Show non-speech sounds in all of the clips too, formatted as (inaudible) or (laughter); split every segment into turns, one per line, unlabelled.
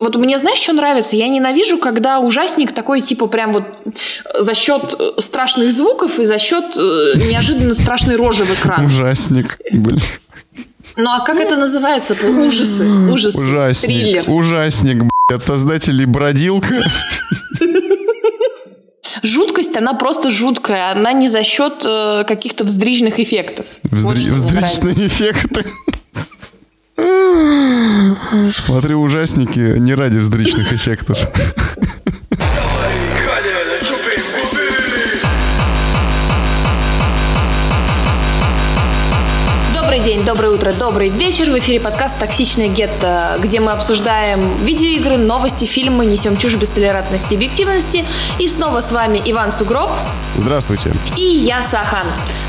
Вот мне, знаешь, что нравится? Я ненавижу, когда ужасник такой, типа, прям вот за счет э, страшных звуков и за счет э, неожиданно страшной рожи в экран.
Ужасник, блин.
Ну а как это называется? Ужасы, ужасы,
Ужасник,
триллер.
ужасник, от создателей Бродилка.
Жуткость, она просто жуткая. Она не за счет э, каких-то вздрижных эффектов. Вот
Вздри-
нравится.
Вздричные эффекты. Смотрю ужасники не ради вздричных эффектов.
Добрый день, доброе утро, добрый вечер. В эфире подкаст «Токсичное гетто», где мы обсуждаем видеоигры, новости, фильмы, несем чушь без толерантности и объективности. И снова с вами Иван Сугроб
Здравствуйте.
и я, Сахан.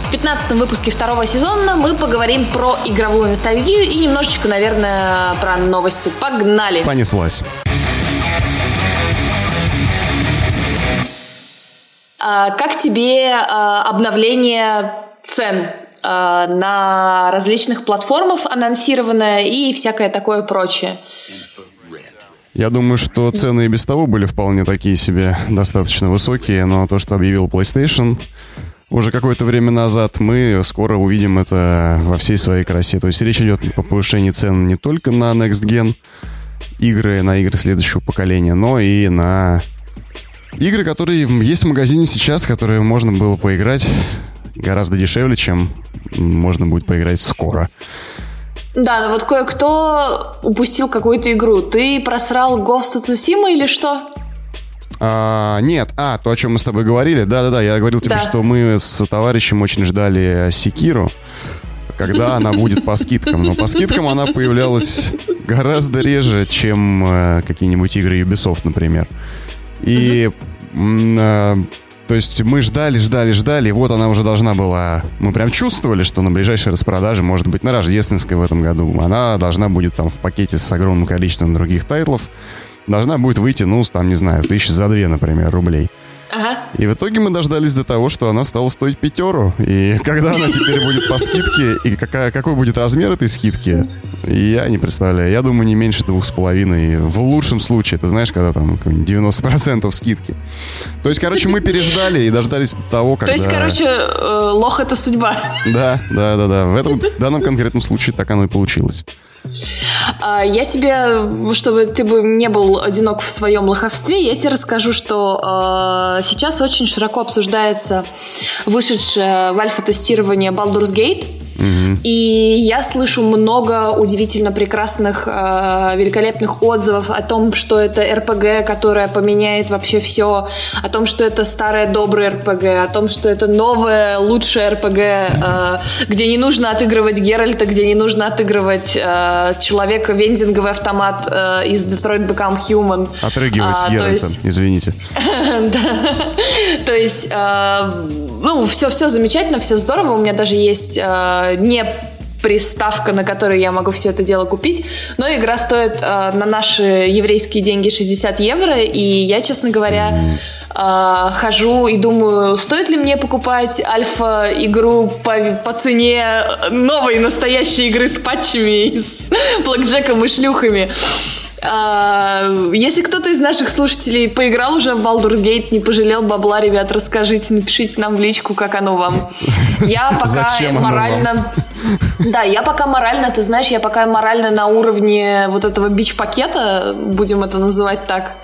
В 15 выпуске второго сезона мы поговорим про игровую ностальгию и немножечко, наверное, про новости. Погнали!
Понеслась.
А, Как тебе а, обновление цен а, на различных платформах анонсированное и всякое такое прочее?
Я думаю, что цены и без того были вполне такие себе достаточно высокие, но то, что объявил PlayStation уже какое-то время назад, мы скоро увидим это во всей своей красе. То есть речь идет о повышении цен не только на Next Gen игры, на игры следующего поколения, но и на игры, которые есть в магазине сейчас, которые можно было поиграть гораздо дешевле, чем можно будет поиграть скоро.
Да, но вот кое-кто упустил какую-то игру. Ты просрал Ghost of Tsushima или что?
А, нет, а, то, о чем мы с тобой говорили, да-да-да, я говорил тебе,
Да.
что мы с товарищем очень ждали Секиру, когда она будет по скидкам. Но по скидкам она появлялась гораздо реже, чем э, какие-нибудь игры Ubisoft, например. И, э, то есть мы ждали, ждали, ждали, и вот она уже должна была... Мы прям чувствовали, что на ближайшей распродаже, может быть, на рождественской в этом году, она должна будет там в пакете с огромным количеством других тайтлов, должна будет выйти, ну, там, не знаю, тысячи за две, например, рублей.
Ага.
И в итоге мы дождались до того, что она стала стоить пятеру. И (laughs) когда она теперь будет по скидке, и какая, какой будет размер этой скидки, я не представляю. Я думаю, не меньше двух с половиной. В лучшем случае, ты знаешь, когда там какой-нибудь 90% скидки. То есть, короче, мы переждали и дождались того, когда...
То есть, короче, э, лох это судьба.
Да, да, да, да. В этом данном конкретном случае так оно и получилось.
А, Я тебе, чтобы ты бы не был одинок в своем лоховстве, я тебе расскажу, что э, сейчас очень широко обсуждается вышедшее в альфа-тестирование Baldur's Gate. И я слышу много удивительно прекрасных, э, великолепных отзывов о том, что это РПГ, которое поменяет вообще все, о том, что это старое доброе РПГ, о том, что это новое лучшее РПГ, э, где не нужно отыгрывать Геральта, где не нужно отыгрывать э, человека вендинговый автомат э, из Detroit Become Human.
Отрыгивать
А,
Геральта,
есть-
извините. (laughs)
То есть, э, ну, все, все замечательно, все здорово. У меня даже есть э, не приставка, на которой я могу все это дело купить. Но игра стоит э, на наши еврейские деньги 60 евро. И я, честно говоря, э, хожу и думаю, стоит ли мне покупать альфа-игру по, по цене новой настоящей игры с патчами, и с (laughs) блэкджеком и шлюхами. А, Если кто-то из наших слушателей поиграл уже в Baldur's Gate, не пожалел бабла, ребят, расскажите, напишите нам в личку, как оно вам. Я (laughs) пока морально... Да, я пока морально, ты знаешь, я пока морально на уровне вот этого бич-пакета, будем это называть так.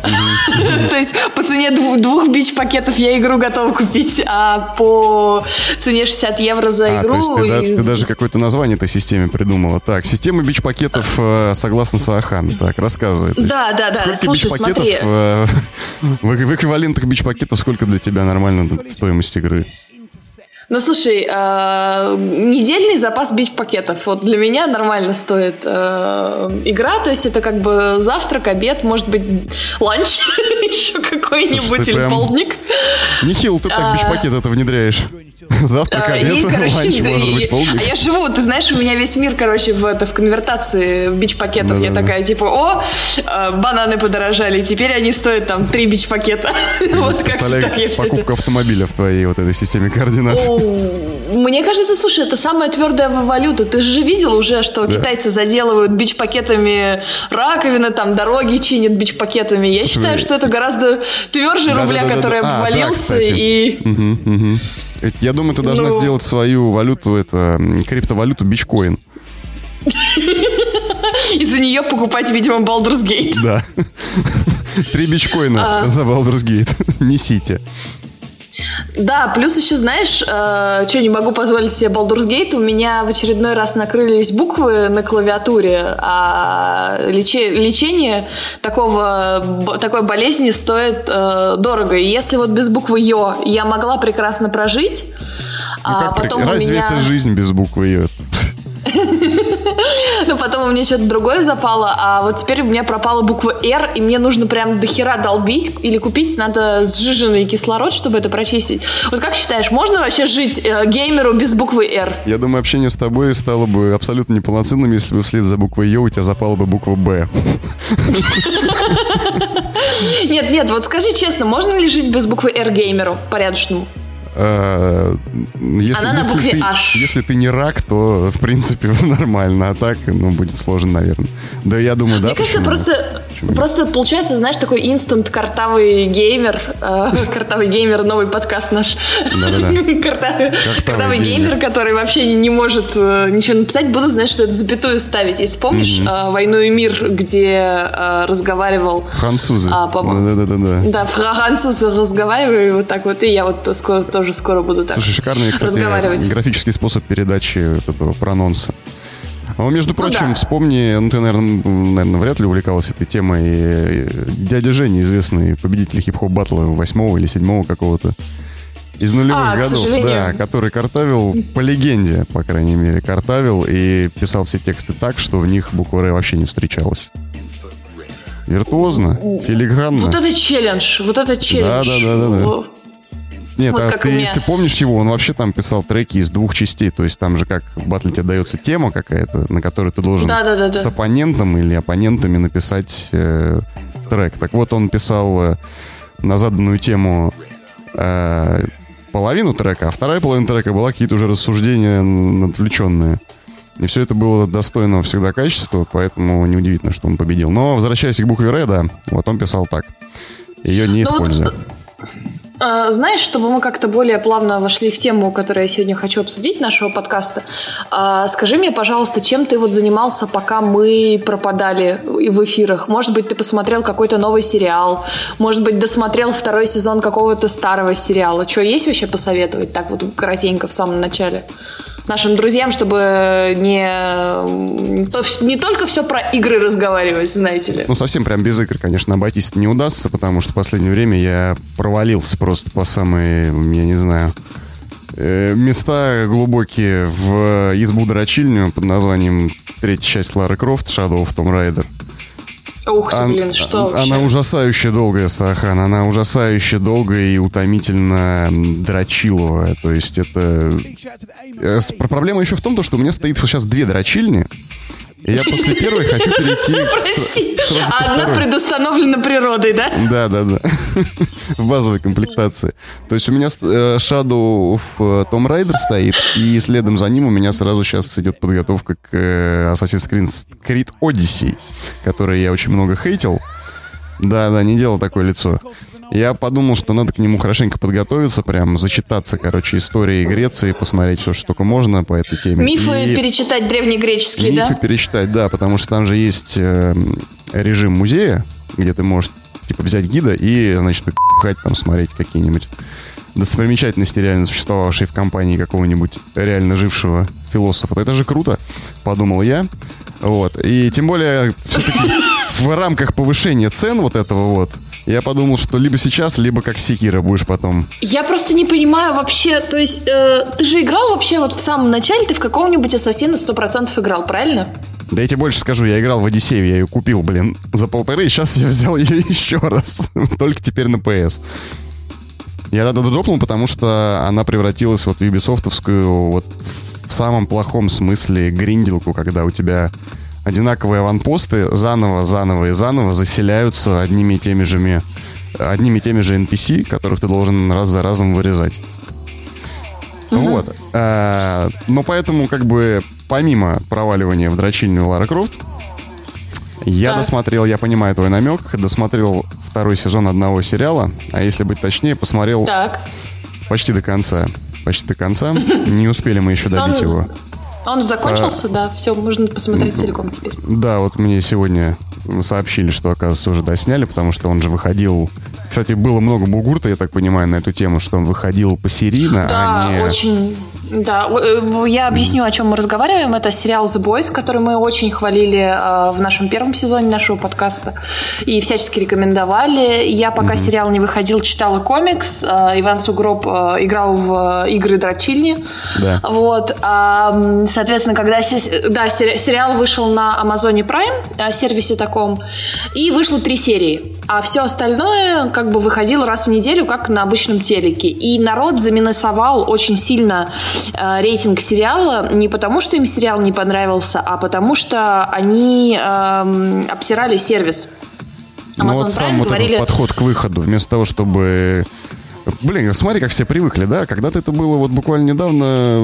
(laughs) То есть по цене дву- двух бич-пакетов я игру готова купить, а по цене 60 евро за
А,
игру...
ты даже какое-то название этой системе придумала. Так, система бич-пакетов э, согласно Саахан. Так, рассказывай.
Да, да, да,
Сколько
слушай,
бич-пакетов,
смотри.
э, (laughs) в, в эквивалентах бич-пакетов сколько для тебя нормально стоимость игры?
Ну, слушай, э, недельный запас бич-пакетов. Вот для меня нормально стоит э, игра. То есть это как бы завтрак, обед, может быть, ланч (laughs) еще какой-нибудь или полдник.
Нехило ты так
А.
бич-пакет это внедряешь. (laughs) Завтрак, обед, (laughs) ланч, может быть, полдник.
А я живу, ты знаешь, у меня весь мир, короче, в, это, в конвертации бич-пакетов. Я такая, типа, о, э, бананы подорожали, теперь они стоят там три бич-пакета. (laughs) Вот как так я
покупку автомобиля в твоей вот этой системе координат.
Мне кажется, слушай, это самая твердая валюта. Ты же видел уже, что китайцы заделывают бич-пакетами раковины, там дороги чинят бич-пакетами. Я считаю, что это гораздо тверже рубля, который
А,
обвалился, и
Я думаю, ты должна
Ну.
сделать свою валюту, это криптовалюту бичкоин.
из-за нее покупать, видимо, Baldur's Gate.
Да. Три бичкоина
А.
за Baldur's Gate. (laughs) Несите.
Да, плюс еще, знаешь, что не могу позволить себе Baldur's Gate, у меня в очередной раз накрылись буквы на клавиатуре, а лече- лечение такого, б- такой болезни стоит э, дорого. И если вот без буквы Ё я могла прекрасно прожить,
Ну,
а
как при-
потом у
Разве
меня...
это жизнь без буквы Ё? (laughs)
Ну, (laughs) потом у меня что-то другое запало, а вот теперь у меня пропала буква «Р», и мне нужно прям дохера долбить или купить надо сжиженный кислород, чтобы это прочистить. Вот как считаешь, можно вообще жить э, геймеру без буквы «Р»?
Я думаю, общение с тобой стало бы абсолютно неполноценным, если бы вслед за буквой Ё у тебя запала бы буква Б. (laughs)
Нет, нет, вот скажи честно, можно ли жить без буквы «Р» геймеру порядочному?
А, Если,
Она на
если
букве
ты,
H.
если ты не рак, то в принципе (laughs) нормально, а так, ну, будет сложно, наверное. Да, я думаю, да.
Мне кажется,
почему
просто,
Почему нет?
просто получается, знаешь, такой инстант картавый геймер, э, (laughs) картавый геймер, новый подкаст наш.
Да-да-да. (laughs)
Картавый, картавый
геймер.
который вообще не, может э, ничего написать, буду, знаешь, что это запятую ставить. Если помнишь э, «Войну и мир», где э, разговаривал
Французы.
А.
Да-да-да-да.
да, французы разговариваю вот так вот, и я вот скоро, тоже скоро буду так
Слушай, шикарный, кстати, графический способ передачи этого прононса. А, между прочим,
да.
вспомни, ну ты, наверное, наверное, вряд ли увлекалась этой темой. э, Дядя Женя, известный победитель хип-хоп батла восьмого или седьмого какого-то. Из нулевых
А,
годов, да, который картавил, по легенде, по крайней мере, картавил и писал все тексты так, что в них буква «Р» вообще не встречалась. Виртуозно, филигранно.
Вот это челлендж, вот это челлендж.
Да-да-да-да-да.
О,
Нет,
Вот
а ты,
меня.
если помнишь его, он вообще там писал треки из двух частей. То есть там же как в батле тебе дается тема какая-то, на которую ты должен
Да-да-да-да.
с оппонентом или оппонентами написать э, трек. Так вот, он писал э, на заданную тему э, половину трека, а вторая половина трека была какие-то уже рассуждения отвлеченные. И все это было достойного всегда качества, поэтому неудивительно, что он победил. Но возвращаясь к букве Р, да, вот он писал так. Ее не
Ну вот,
используя.
А, Знаешь, чтобы мы как-то более плавно вошли в тему, которую я сегодня хочу обсудить нашего подкаста, а, скажи мне, пожалуйста, чем ты вот занимался, пока мы пропадали в эфирах? Может быть, ты посмотрел какой-то новый сериал? Может быть, досмотрел второй сезон какого-то старого сериала? Что, есть вообще посоветовать так вот коротенько в самом начале? Нашим друзьям, чтобы не, то- не только все про игры разговаривать, знаете ли.
Ну, совсем прям без игр, конечно, обойтись не удастся, потому что в последнее время я провалился просто по самые, я не знаю, э, места глубокие в избу дрочильню под названием третья часть Лары Крофт, Shadow of Tomb Raider.
Ух ты, блин, что
Она
вообще?
ужасающе долгая, Сахан. Она ужасающе долгая и утомительно дрочиловая. То есть это... Э, Проблема еще в том, то, что у меня стоит сейчас две дрочильни, и я после первой хочу перейти к
Прости,
сразу ко
одна
второй.
предустановлена природой, да?
Да, да, да. (laughs) В базовой комплектации. То есть у меня э, Shadow of э, Tomb Raider стоит, и следом за ним у меня сразу сейчас идет подготовка к э, Assassin's Creed Creed Odyssey, который я очень много хейтил. Да, да, не делал такое лицо. Я подумал, что надо к нему хорошенько подготовиться, прям зачитаться, короче, истории Греции, посмотреть все, что только можно по этой теме.
Мифы
И-
перечитать древнегреческие,
Мифы
да?
перечитать, да, потому что там же есть э, режим музея, где ты можешь, типа, взять гида и, значит, пихать там, смотреть какие-нибудь достопримечательности, реально существовавшие в компании какого-нибудь реально жившего философа. Это же круто, подумал я. Вот. И тем более, все-таки в рамках повышения цен вот этого вот, я подумал, что либо сейчас, либо как Секира будешь потом.
Я просто не понимаю вообще, то есть э, ты же играл вообще вот в самом начале, ты в какого-нибудь Ассасина 100% играл, правильно?
Да я тебе больше скажу, я играл в Одиссею, я ее купил, блин, за полторы, и сейчас я взял (laughs) ее еще раз. (laughs) Только теперь на PS. Я тогда дропнул, потому что она превратилась вот в юбисофтовскую вот в самом плохом смысле гринделку, когда у тебя одинаковые аванпосты заново, заново и заново заселяются одними и теми же, одними и теми же NPC, которых ты должен раз за разом вырезать. Угу. Вот. А, но поэтому, как бы, помимо проваливания в дрочильню Лара Крофт, я так. досмотрел, я понимаю твой намек, досмотрел второй сезон одного сериала, а если быть точнее, посмотрел так. почти до конца. Почти до конца. Не успели мы еще добить его.
Он закончился, а, да, все, можно посмотреть целиком теперь.
Да, вот мне сегодня сообщили, что, оказывается, уже досняли, потому что он же выходил... Кстати, было много бугурта, я так понимаю, на эту тему, что он выходил посерийно,
да,
а не...
очень да, э, я объясню, о чем мы разговариваем. Это сериал The Boys, который мы очень хвалили э, в нашем первом сезоне нашего подкаста и всячески рекомендовали. Я пока mm-hmm. сериал не выходил, читала комикс. Э, Иван Сугроб играл в игры дрочильни. Да. Вот. Соответственно, когда да, сериал вышел на Амазоне Prime, сервисе таком, и вышло три серии. А все остальное как бы выходило раз в неделю, как на обычном телеке. И народ заминусовал очень сильно э, рейтинг сериала не потому, что им сериал не понравился, а потому что они э, обсирали сервис.
Amazon ну вот сам вот говорили... этот подход к выходу, вместо того, чтобы Блин, смотри, как все привыкли, да? Когда-то это было вот буквально недавно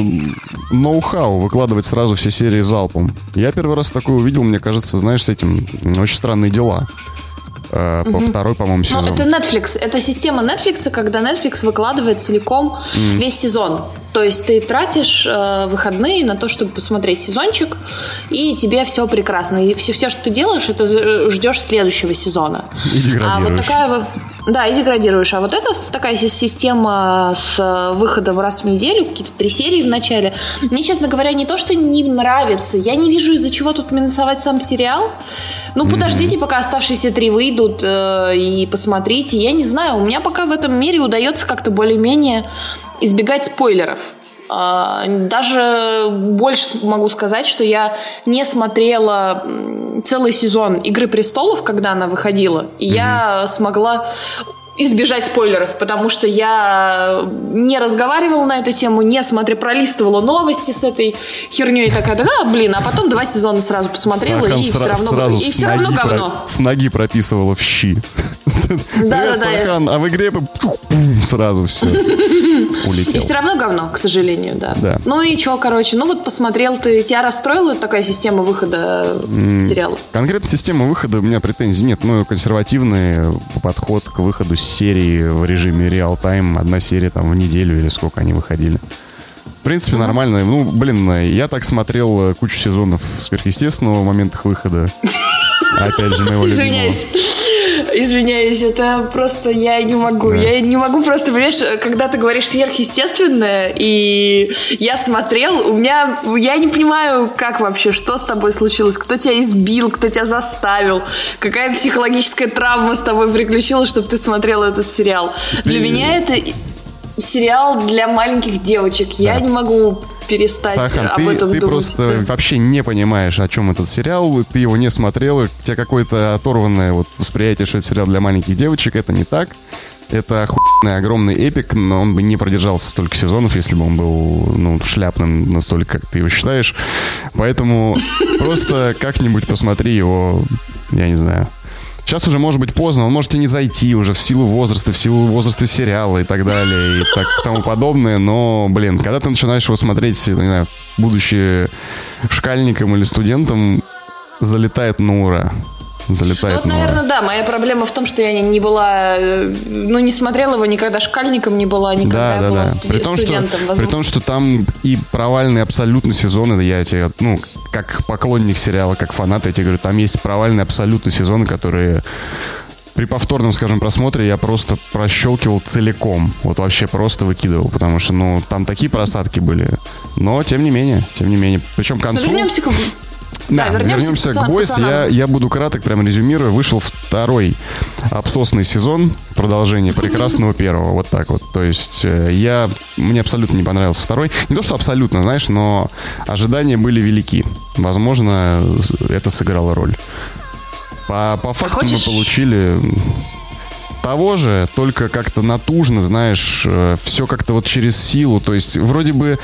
ноу-хау выкладывать сразу все серии залпом. Я первый раз такое увидел, мне кажется, знаешь, с этим очень странные дела. Э, по угу. второй, по-моему, сезон.
Ну, это Netflix. Это система Netflix, когда Netflix выкладывает целиком mm. весь сезон. То есть ты тратишь э, выходные на то, чтобы посмотреть сезончик, и тебе все прекрасно. И все, все, что ты делаешь, это ждешь следующего сезона.
И деградируешь.
А вот такая да, и деградируешь. А вот это такая система с выходом раз в неделю, какие-то три серии в начале. Мне, честно говоря, не то, что не нравится. Я не вижу, из-за чего тут минусовать сам сериал. Ну, подождите, пока оставшиеся три выйдут э, и посмотрите. Я не знаю, у меня пока в этом мире удается как-то более-менее избегать спойлеров. А, даже больше могу сказать, что я не смотрела целый сезон «Игры престолов», когда она выходила, и mm-hmm. я смогла избежать спойлеров, потому что я не разговаривала на эту тему, не смотря, пролистывала новости с этой херней, такая, да, блин, а потом два сезона сразу посмотрела
Сахан
и все равно,
сразу
и все равно говно.
Про, с ноги прописывала в щи. (laughs)
Да, да,
Сахан, а в игре сразу все (laughs) улетел.
И все равно говно, к сожалению, да. да. Ну и что, короче, ну вот посмотрел ты, тебя расстроила такая система выхода mm, сериалов?
Конкретно система выхода у меня претензий нет, ну консервативный подход к выходу серии в режиме реал-тайм, одна серия там в неделю или сколько они выходили. В принципе, нормально. Ну, блин, я так смотрел кучу сезонов сверхъестественного в моментах выхода. (laughs) Опять же, моего любимого.
Извиняюсь, это просто я не могу. Да. Я не могу просто, понимаешь, когда ты говоришь сверхъестественное, и я смотрел, у меня, я не понимаю, как вообще, что с тобой случилось, кто тебя избил, кто тебя заставил, какая психологическая травма с тобой приключилась, чтобы ты смотрел этот сериал. Для меня это сериал для маленьких девочек. Да. Я не могу перестать Сахан, об
ты,
этом
ты
думать.
просто да. вообще не понимаешь, о чем этот сериал, ты его не смотрел, у тебя какое-то оторванное вот восприятие, что это сериал для маленьких девочек, это не так. Это охуенный огромный эпик, но он бы не продержался столько сезонов, если бы он был ну, шляпным настолько, как ты его считаешь. Поэтому просто как-нибудь посмотри его, я не знаю, Сейчас уже может быть поздно, он может и не зайти уже в силу возраста, в силу возраста сериала и так далее, и так тому подобное. Но, блин, когда ты начинаешь его смотреть, не знаю, будучи шкальником или студентом, залетает на ура залетает.
Ну, вот, наверное, да. Моя проблема в том, что я не была, э, ну, не смотрела его никогда шкальником, не была никогда. Да, да, была да. Студи- при том,
студентом. Что, при том, что там и провальные абсолютно сезоны, я тебе, ну, как поклонник сериала, как фанат, я тебе говорю, там есть провальные абсолютно сезоны, которые при повторном, скажем, просмотре я просто прощелкивал целиком. Вот вообще просто выкидывал, потому что, ну, там такие просадки были. Но, тем не менее, тем не менее. Причем к концу...
Но вернемся к
да, да вернемся, вернемся к, к Бойс. Я, я буду краток, прям резюмирую. Вышел второй обсосный сезон, продолжение (laughs) прекрасного первого. Вот так вот. То есть э, я... Мне абсолютно не понравился второй. Не то, что абсолютно, знаешь, но ожидания были велики. Возможно, это сыграло роль. По, по факту а хочешь... мы получили того же, только как-то натужно, знаешь, все как-то вот через силу. То есть вроде бы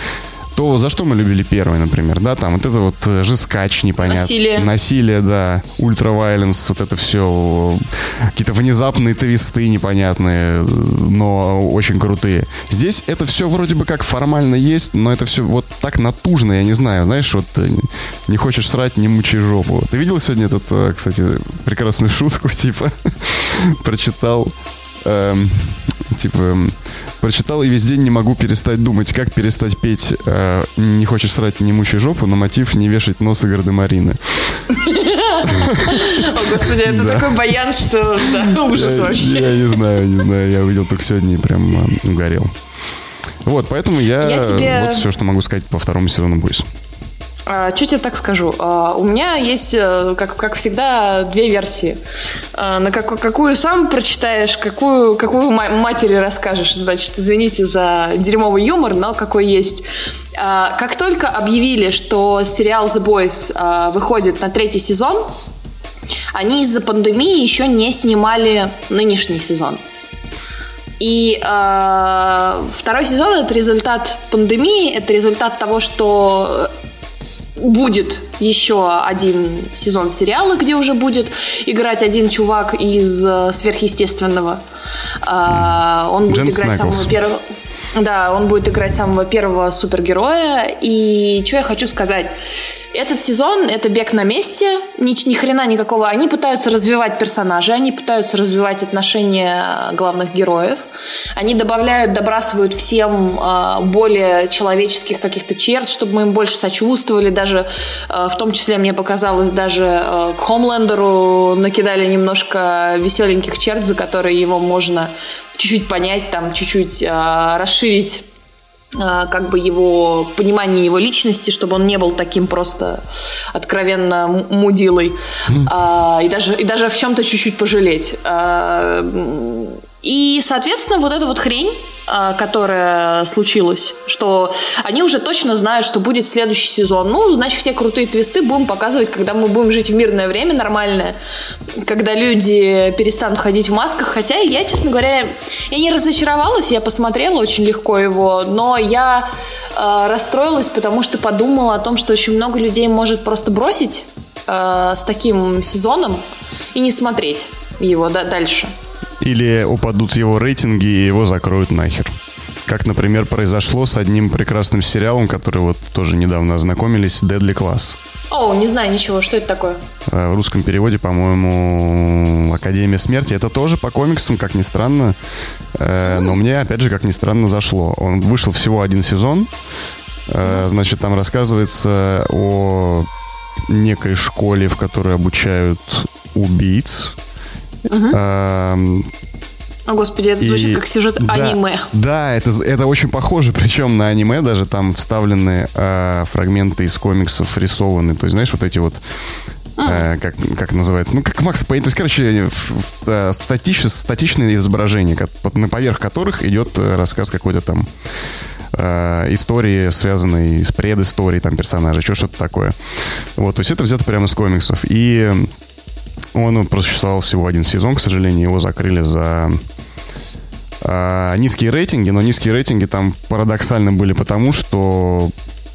то за что мы любили первый, например, да, там вот это вот э, жескач непонятно.
Насилие.
Насилие, да, ультравайленс, вот это все, какие-то внезапные твисты непонятные, но очень крутые. Здесь это все вроде бы как формально есть, но это все вот так натужно, я не знаю, знаешь, вот э, не хочешь срать, не мучай жопу. Ты видел сегодня этот, э, кстати, прекрасную шутку, (laughs) типа, (laughs) прочитал, эм, типа, Прочитал и весь день не могу перестать думать, как перестать петь э, «Не хочешь срать, не мучай жопу» на мотив «Не вешать носы гардемарины».
О, господи, это такой баян, что да, ужас вообще.
Я не знаю, не знаю, я увидел только сегодня и прям э, угорел. Вот, поэтому я, вот все, что могу сказать по второму сезону Бойс.
А, что тебе так скажу? А, у меня есть, э, как, как всегда, две версии. А, на как, какую сам прочитаешь, какую, какую матери расскажешь. Значит, извините за дерьмовый юмор, но какой есть. Как только объявили, что сериал The Boys выходит на третий сезон, они из-за пандемии еще не снимали нынешний сезон. И э, второй сезон это результат пандемии, это результат того, что будет еще один сезон сериала, где уже будет играть один чувак из э, сверхъестественного. А, он будет Дженс играть Наклс. самого первого. Да, он будет играть самого первого супергероя. И что я хочу сказать? Этот сезон — это бег на месте, ни, ни хрена никакого. Они пытаются развивать персонажей, они пытаются развивать отношения главных героев. Они добавляют, добрасывают всем э, более человеческих каких-то черт, чтобы мы им больше сочувствовали. Даже, э, в том числе, мне показалось, даже э, к Хомлендеру накидали немножко веселеньких черт, за которые его можно чуть-чуть понять, там, чуть-чуть э, расширить как бы его понимание его личности, чтобы он не был таким просто откровенно мудилой, mm. и даже и даже в чем-то чуть-чуть пожалеть. А, и, соответственно, вот эта вот хрень, а, которая случилась, что они уже точно знают, что будет следующий сезон. Ну, значит, все крутые твисты будем показывать, когда мы будем жить в мирное время нормальное, когда люди перестанут ходить в масках. Хотя я, честно говоря, я не разочаровалась, я посмотрела очень легко его, но я э, расстроилась, потому что подумала о том, что очень много людей может просто бросить э, с таким сезоном и не смотреть его да, дальше.
Или упадут его рейтинги и его закроют нахер. Как, например, произошло с одним прекрасным сериалом, который вот тоже недавно ознакомились, Deadly Class.
О, не знаю ничего, что это такое?
Э, в русском переводе, по-моему, Академия смерти. Это тоже по комиксам, как ни странно. Э, но мне, опять же, как ни странно, зашло. Он вышел всего один сезон. Э, значит, там рассказывается о некой школе, в которой обучают убийц.
Угу. О, господи, это звучит и, как сюжет да, аниме.
Да, это, это очень похоже, (laughs) причем на аниме даже там вставлены э, фрагменты из комиксов рисованы. То есть, знаешь, вот эти вот Э, как, как называется, ну, как Макс Пейн, то есть, короче, э, статич, статичные изображения, на поверх которых идет э, рассказ какой-то там э, истории, связанной с предысторией там персонажа, что-то такое. Вот, то есть это взято прямо из комиксов. И он просуществовал всего один сезон, к сожалению, его закрыли за э, низкие рейтинги, но низкие рейтинги там парадоксально были потому, что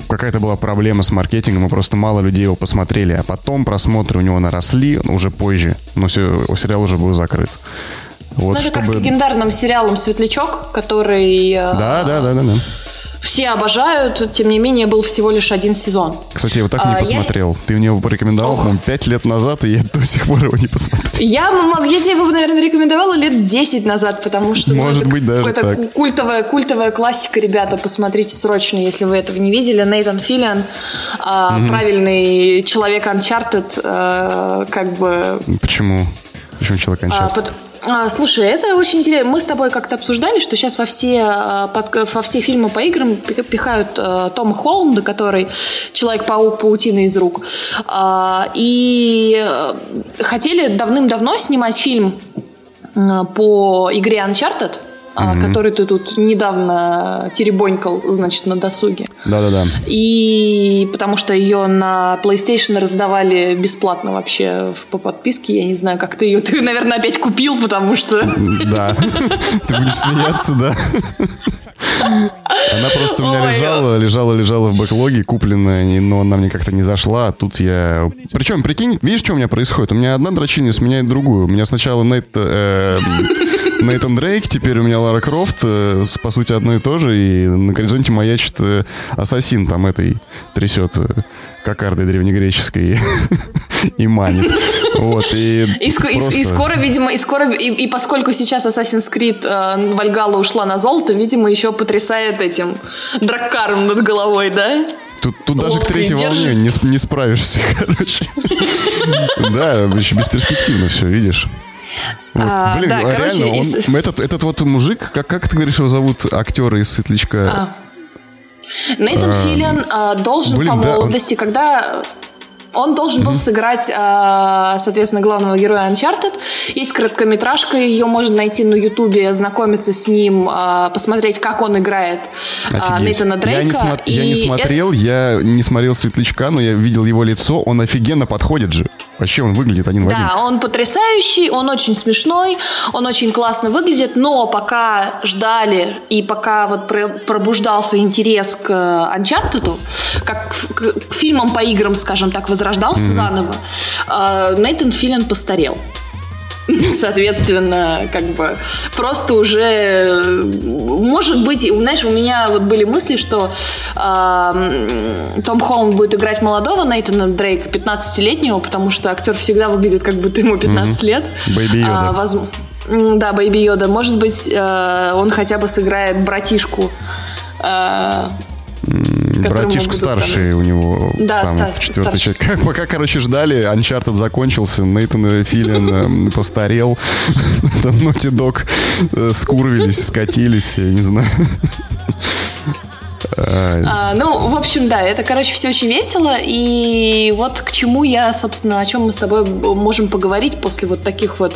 какая-то была проблема с маркетингом, и просто мало людей его посмотрели, а потом просмотры у него наросли уже позже, но сериал уже был закрыт.
Вот, ну, это чтобы... как с легендарным сериалом «Светлячок», который...
Э, да, да, да, да, да
все обожают, тем не менее, был всего лишь один сезон.
Кстати, я его так не а, посмотрел. Я... Ты мне его порекомендовал, по-моему, пять лет назад, и я до сих пор его не посмотрел.
Я, я тебе его, наверное, рекомендовала лет 10 назад, потому что...
Может ну, быть, даже так.
Культовая, культовая классика, ребята, посмотрите срочно, если вы этого не видели. Нейтан Филлиан, э, угу. правильный человек Uncharted, э, как бы...
Почему? Почему человек Uncharted? А, под...
А, слушай, это очень интересно. Мы с тобой как-то обсуждали, что сейчас во все, а, под, во все фильмы по играм пихают э, Тома Холланда, который Человек-паук, паутина из рук. Э, и хотели давным-давно снимать фильм по игре Uncharted, mm-hmm. который ты тут недавно теребонькал, значит, на досуге.
Да-да-да.
И потому что ее на PlayStation раздавали бесплатно вообще по подписке. Я не знаю, как ты ее... Ты, наверное, опять купил, потому что...
Да. Ты будешь смеяться, да? Она просто у меня лежала, лежала, лежала в бэклоге, купленная, но она мне как-то не зашла. А тут я... Причем, прикинь, видишь, что у меня происходит? У меня одна дрочильня сменяет другую. У меня сначала Нейт, э, Нейтан Дрейк, теперь у меня Лара Крофт, э, по сути, одно и то же. И на горизонте маячит э, Ассасин там этой трясет э, кокардой древнегреческой (laughs) и манит. Вот, и,
и, просто... и, и скоро, видимо, и скоро, и, и поскольку сейчас Assassin's Creed э, Вальгала ушла на золото, видимо, еще потрясает этим драккаром над головой, да?
Тут, тут даже к третьей волне не, не справишься, (laughs) короче. Да, еще бесперспективно все, видишь. Вот. А, Блин, да, а короче, реально, он, если... этот, этот вот мужик, как, как ты говоришь, его зовут, актера из «Светлячка»? А.
Нейтан а, Филин а, должен блин, по молодости, да, он... когда он должен был mm-hmm. сыграть, а, соответственно, главного героя Uncharted. Есть короткометражка, ее можно найти на Ютубе, ознакомиться с ним, а, посмотреть, как он играет а, Нейтана Дрейка.
Я не, смо- и... я не смотрел, это... я не смотрел Светлячка, но я видел его лицо, он офигенно подходит же. Вообще он выглядит один
в
один.
Да, он потрясающий, он очень смешной, он очень классно выглядит, но пока ждали и пока вот пробуждался интерес к Uncharted, как к, к фильмам по играм, скажем так, возрождался mm-hmm. заново, э, Нейтан Филлион постарел. (laughs) Соответственно, как бы просто уже может быть, знаешь, у меня вот были мысли, что э, Том Холланд будет играть молодого Нейтана Дрейка, 15-летнего, потому что актер всегда выглядит, как будто ему 15 mm-hmm. лет.
Baby Йода. А,
возможно, да, Baby Йода. Может быть, э, он хотя бы сыграет братишку э,
Братишка старший у него
да,
там
Стас,
в четвертой части. Как, пока, короче, ждали, Uncharted закончился, Нейтан Филин э, постарел, (laughs) там Naughty Dog э, скурвились, скатились, я не знаю.
А, ну, в общем, да, это, короче, все очень весело. И вот к чему я, собственно, о чем мы с тобой можем поговорить после вот таких вот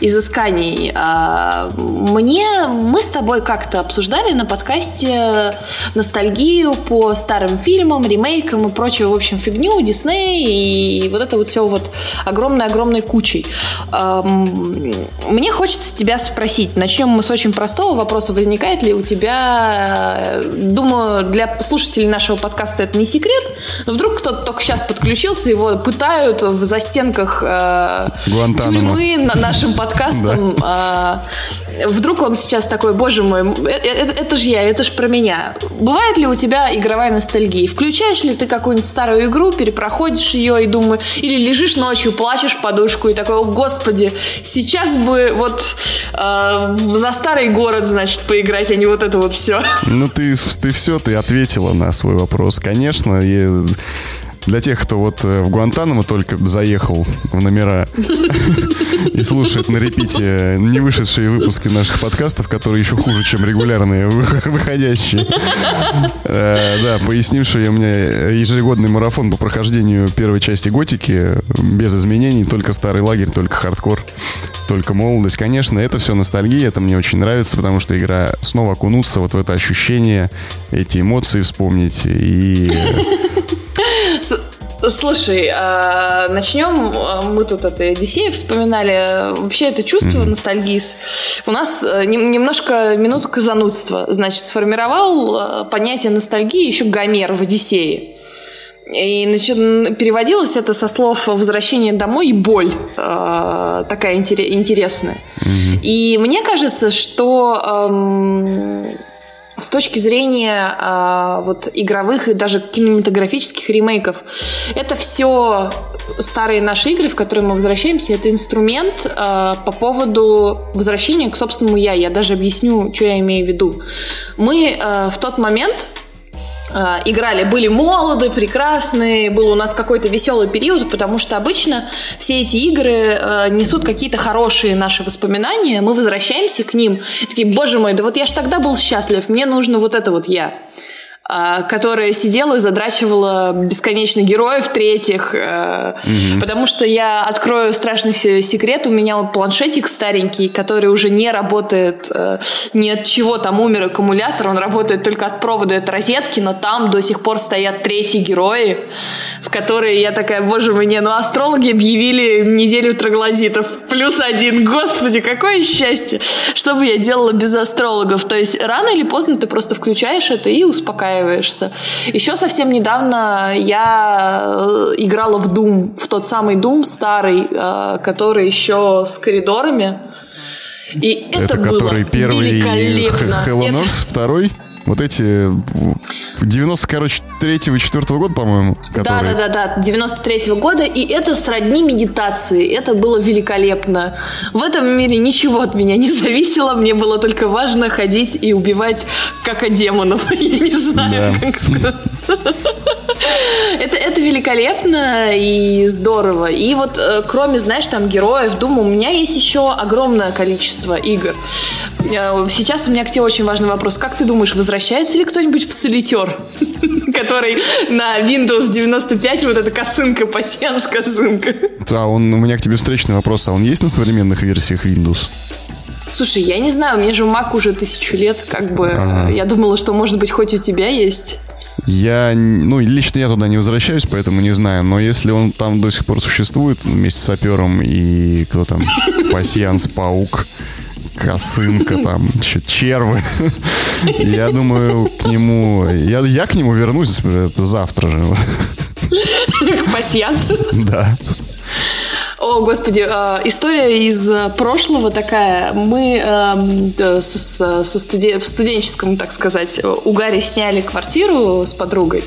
изысканий. А, мне, мы с тобой как-то обсуждали на подкасте ностальгию по старым фильмам, ремейкам и прочую, в общем, фигню, Дисней и вот это вот все вот огромной-огромной кучей. А, мне хочется тебя спросить. Начнем мы с очень простого вопроса. Возникает ли у тебя, думаю, для слушателей нашего подкаста это не секрет, но вдруг кто-то только сейчас подключился, его пытают в застенках э, тюрьмы на нашим (laughs) подкастом. Э, вдруг он сейчас такой, боже мой, это, это, это же я, это же про меня. Бывает ли у тебя игровая ностальгия? Включаешь ли ты какую-нибудь старую игру, перепроходишь ее и думаю, или лежишь ночью, плачешь в подушку и такой, о господи, сейчас бы вот э, за старый город, значит, поиграть, а не вот это вот все.
Ну ты, ты все ты ответила на свой вопрос. Конечно, и для тех, кто вот э, в Гуантанамо только заехал в номера (laughs) и слушает на репите не вышедшие выпуски наших подкастов, которые еще хуже, чем регулярные выходящие. Э, да, поясним, что у меня ежегодный марафон по прохождению первой части Готики без изменений, только старый лагерь, только хардкор только молодость. Конечно, это все ностальгия, это мне очень нравится, потому что игра снова окунуться вот в это ощущение, эти эмоции вспомнить и...
Слушай, а, начнем. А, мы тут это Одиссея вспоминали. Вообще это чувство mm-hmm. ностальгии. У нас э, немножко минутка занудства. Значит, сформировал э, понятие ностальгии еще Гомер в Одиссее. И значит, переводилось это со слов «возвращение домой» и «боль». Э, такая интересная. Mm-hmm. И мне кажется, что... Эм, с точки зрения э, вот игровых и даже кинематографических ремейков, это все старые наши игры, в которые мы возвращаемся, это инструмент э, по поводу возвращения к собственному я. Я даже объясню, что я имею в виду. Мы э, в тот момент играли, были молоды, прекрасные, был у нас какой-то веселый период, потому что обычно все эти игры э, несут какие-то хорошие наши воспоминания, мы возвращаемся к ним, и такие, боже мой, да вот я ж тогда был счастлив, мне нужно вот это вот я. А, которая сидела и задрачивала бесконечно героев третьих, mm-hmm. потому что я открою страшный секрет, у меня планшетик старенький, который уже не работает э, ни от чего, там умер аккумулятор, он работает только от провода, от розетки, но там до сих пор стоят третьи герои, с которой я такая, боже мой, не, ну астрологи объявили неделю троглодитов, плюс один, господи, какое счастье, что бы я делала без астрологов, то есть рано или поздно ты просто включаешь это и успокаиваешь успокаиваешься. Еще совсем недавно я э, играла в Doom, в тот самый Doom старый, э, который еще с коридорами. И это, это было который первый великолепно.
Hell on Earth, второй? Вот эти 90, короче, третьего, четвертого года, по-моему.
Которые... Да, да, да, да, 93-го года. И это сродни медитации. Это было великолепно. В этом мире ничего от меня не зависело. Мне было только важно ходить и убивать как демонов. (laughs) Я не знаю, да. как сказать. Это, это великолепно и здорово. И вот э, кроме, знаешь, там героев, думаю, у меня есть еще огромное количество игр. Э, сейчас у меня к тебе очень важный вопрос. Как ты думаешь, возвращается ли кто-нибудь в солитер? (laughs) который на Windows 95, вот эта косынка, пассианс косынка.
Да, он, у меня к тебе встречный вопрос. А он есть на современных версиях Windows?
Слушай, я не знаю, мне же Mac уже тысячу лет, как бы. Ага. Я думала, что, может быть, хоть у тебя есть.
Я, ну, лично я туда не возвращаюсь, поэтому не знаю. Но если он там до сих пор существует вместе с сапером и кто там, (laughs) пассианс, паук, косынка, там, червы. Я думаю, к нему... Я, я к нему вернусь завтра же.
К пассиансу?
Да.
О, господи, э, история из прошлого такая. Мы э, со, со студи... в студенческом, так сказать, угаре сняли квартиру с подругой.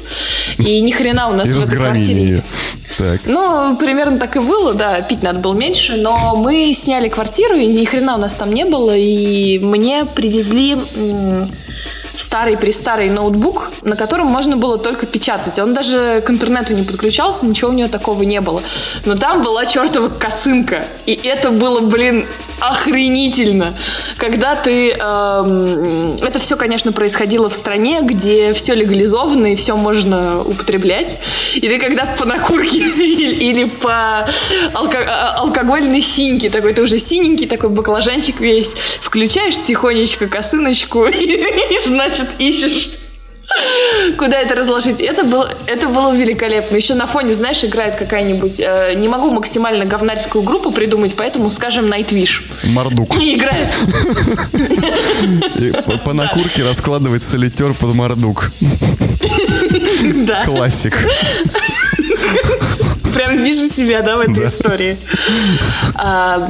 И ни хрена у нас и в этой квартире... Ее. Так. Ну, примерно так и было, да, пить надо было меньше, но мы сняли квартиру, и ни хрена у нас там не было, и мне привезли старый престарый ноутбук, на котором можно было только печатать. Он даже к интернету не подключался, ничего у него такого не было. Но там была чертова косынка. И это было, блин, охренительно. Когда ты... Эм, это все, конечно, происходило в стране, где все легализовано и все можно употреблять. И ты когда по накурке или, или по алко а, алкогольной синьке, такой ты уже синенький, такой баклажанчик весь, включаешь тихонечко косыночку (laughs) и, и значит, ищешь Куда это разложить? Это было, это было великолепно. Еще на фоне, знаешь, играет какая-нибудь... Э, не могу максимально говнарскую группу придумать, поэтому, скажем, Nightwish.
Мордук.
И играет.
По накурке раскладывать солитер под мордук.
Да.
Классик (laughs)
прям вижу себя, да, в этой да. истории. (laughs) А,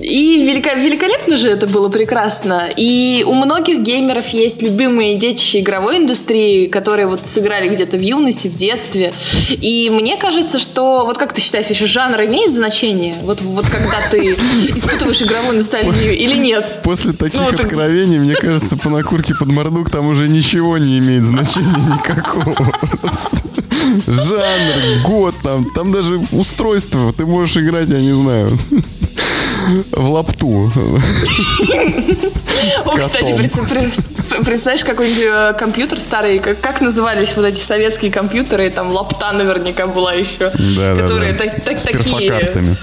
и велико, великолепно же это было прекрасно. И у многих геймеров есть любимые детища игровой индустрии, которые вот сыграли где-то в юности, в детстве. И мне кажется, что вот как ты считаешь, еще жанр имеет значение? Вот, вот когда ты (laughs) испытываешь игровую ностальгию или нет?
После таких ну, откровений, мне кажется, по накурке под мордук там уже ничего не имеет значения (laughs) никакого. Жанр, год там, там даже устройство. Ты можешь играть, я не знаю, в лапту.
О, кстати, представляешь, какой-нибудь э, компьютер старый, как, как назывались вот эти советские компьютеры, там лапта наверняка была еще.
Да, которые да, да. Так, так, С такие.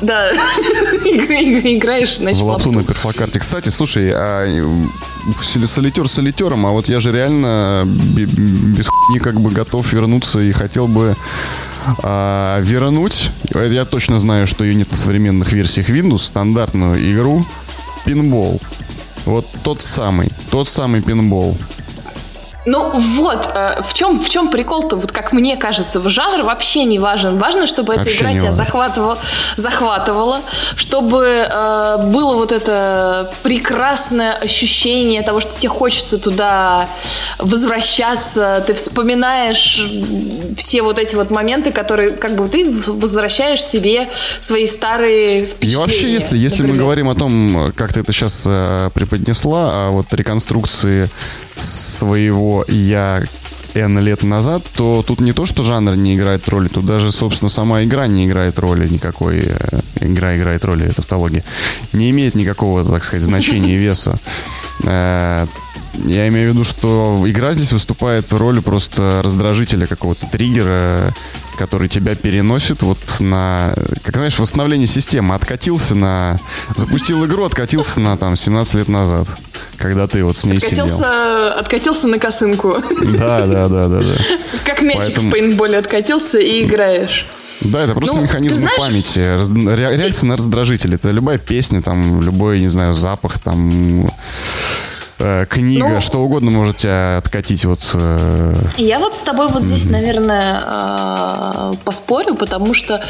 Да, (laughs) играешь, значит,
в лапту на перфокарте. Кстати, слушай, а солитер солитером, а вот я же реально без хуйни как бы готов вернуться и хотел бы а, вернуть, я точно знаю, что ее нет в современных версиях Windows, стандартную игру пинбол. Вот тот самый, тот самый пинбол.
Ну вот, э, в чем, в чем прикол-то, вот как мне кажется, в жанр вообще не важен. Важно, чтобы эта игра тебя захватывала, захватывала, чтобы э, было вот это прекрасное ощущение того, что тебе хочется туда возвращаться, ты вспоминаешь все вот эти вот моменты, которые как бы ты возвращаешь себе свои старые впечатления. И
вообще, если, если мы говорим о том, как ты это сейчас э, преподнесла, о вот реконструкции своего я N лет назад, то тут не то, что жанр не играет роли, тут даже, собственно, сама игра не играет роли никакой. Э, игра играет роли, это тавтология. Не имеет никакого, так сказать, значения веса. Э, я имею в виду, что игра здесь выступает в роли просто раздражителя какого-то триггера, который тебя переносит вот на, как знаешь, восстановление системы. Откатился на... Запустил игру, откатился на там 17 лет назад, когда ты вот с ней
откатился,
сидел.
Откатился на косынку.
Да, да, да, да, да. (laughs)
Как мячик Поэтому... в пейнтболе откатился и играешь.
Да, это просто ну, механизм знаешь... памяти. Реакция на раздражитель. Это любая песня, там, любой, не знаю, запах, там книга, ну, что угодно можете откатить вот. Э...
Я вот с тобой вот здесь, наверное, э, поспорю, потому что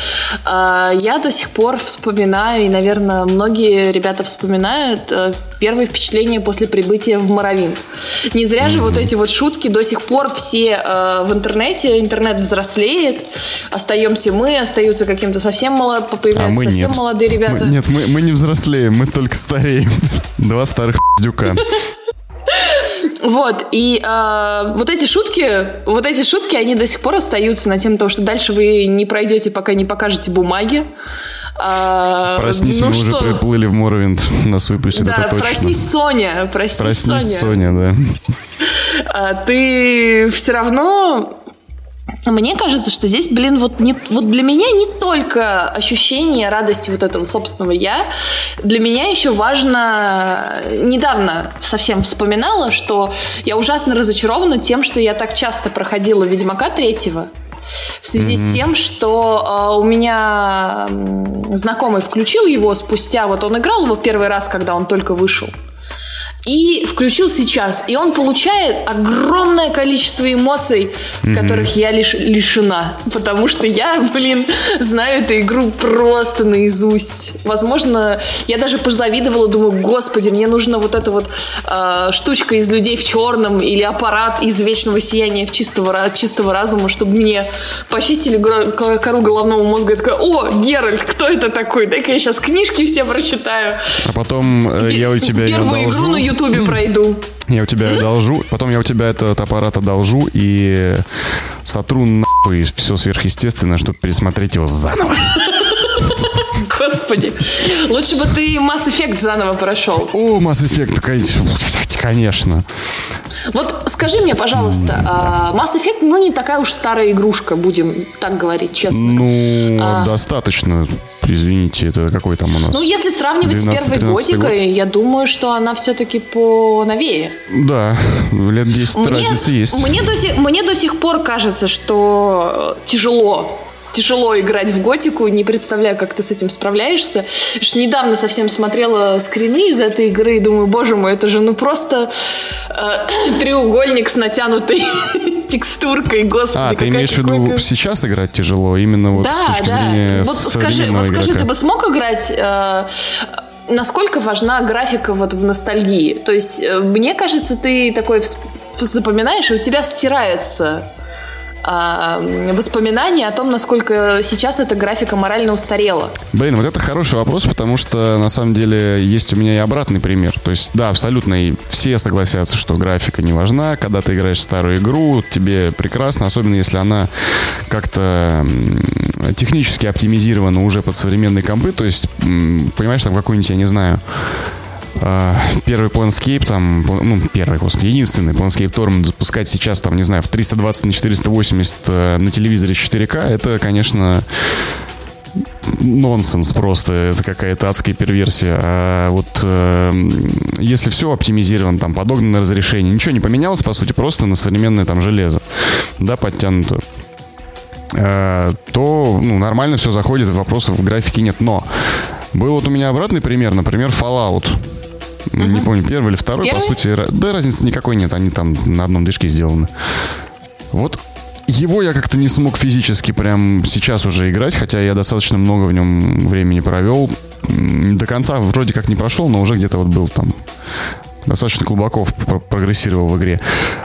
э, я до сих пор вспоминаю, и, наверное, многие ребята вспоминают э, первые впечатления после прибытия в Моровин. Не зря же mm-hmm. вот эти вот шутки до сих пор все э, в интернете, интернет взрослеет, остаемся мы, остаются каким-то совсем мало, появляются а совсем нет. молодые ребята.
Мы, нет, мы, мы не взрослеем, мы только стареем. (laughs) Два старых дюка. (laughs)
Вот, и э, вот эти шутки, вот эти шутки, они до сих пор остаются на тему того, что дальше вы не пройдете, пока не покажете бумаги.
А, проснись, ну мы что? уже приплыли в Моровинд, нас выпустят, да, это точно.
проснись, Соня, проснись,
проснись
Соня.
Соня, да.
А, ты все равно мне кажется, что здесь, блин, вот, не, вот для меня не только ощущение радости вот этого собственного «я», для меня еще важно, недавно совсем вспоминала, что я ужасно разочарована тем, что я так часто проходила «Ведьмака третьего», в связи mm-hmm. с тем, что э, у меня знакомый включил его спустя, вот он играл его первый раз, когда он только вышел и включил сейчас. И он получает огромное количество эмоций, mm-hmm. которых я лиш, лишена. Потому что я, блин, знаю эту игру просто наизусть. Возможно, я даже позавидовала, думаю, господи, мне нужна вот эта вот э, штучка из людей в черном или аппарат из вечного сияния в чистого, чистого разума, чтобы мне почистили кору головного мозга. Я такая, о, Геральт, кто это такой? Дай-ка я сейчас книжки все прочитаю.
А потом э, я у тебя
Первую игру на Ютубе пройду.
Я у тебя одолжу, потом я у тебя этот аппарат одолжу и сотру нахуй все сверхъестественное, чтобы пересмотреть его заново.
Господи. Лучше бы ты Mass Effect заново прошел.
О, Mass Effect, конечно.
Вот скажи мне, пожалуйста, mm, Mass Effect, ну, не такая уж старая игрушка, будем так говорить, честно.
Ну, а... достаточно извините, это какой там у нас?
Ну, если сравнивать с первой готикой, год? я думаю, что она все-таки по новее.
Да, лет 10 мне, разница есть.
Мне до, сих, мне до сих пор кажется, что тяжело тяжело играть в готику, не представляю, как ты с этим справляешься. Аж недавно совсем смотрела скрины из этой игры и думаю, боже мой, это же ну просто э, (clears throat) треугольник с натянутой (laughs) текстуркой, господи.
А, ты имеешь в виду сейчас играть тяжело, именно вот да, с точки да. зрения вот скажи, вот скажи,
ты бы смог играть э, насколько важна графика вот в ностальгии? То есть, э, мне кажется, ты такой запоминаешь, и у тебя стирается воспоминания о том, насколько сейчас эта графика морально устарела?
Блин, вот это хороший вопрос, потому что на самом деле есть у меня и обратный пример. То есть, да, абсолютно и все согласятся, что графика не важна. Когда ты играешь в старую игру, тебе прекрасно, особенно если она как-то технически оптимизирована уже под современные компы. То есть, понимаешь, там какой-нибудь, я не знаю, а, первый Planescape, там, ну, первый, господи, единственный Planescape Torment запускать сейчас, там, не знаю, в 320 на 480 э, на телевизоре 4К, это, конечно, нонсенс просто, это какая-то адская перверсия. А вот э, если все оптимизировано, там, подогнано разрешение, ничего не поменялось, по сути, просто на современное там железо, да, подтянуто, э, то, ну, нормально все заходит, вопросов в графике нет. Но был вот у меня обратный пример, например, Fallout. Uh-huh. Не помню, первый или второй, первый? по сути. Да, разницы никакой нет, они там на одном движке сделаны. Вот его я как-то не смог физически прям сейчас уже играть, хотя я достаточно много в нем времени провел. До конца вроде как не прошел, но уже где-то вот был там достаточно глубоко прогрессировал в игре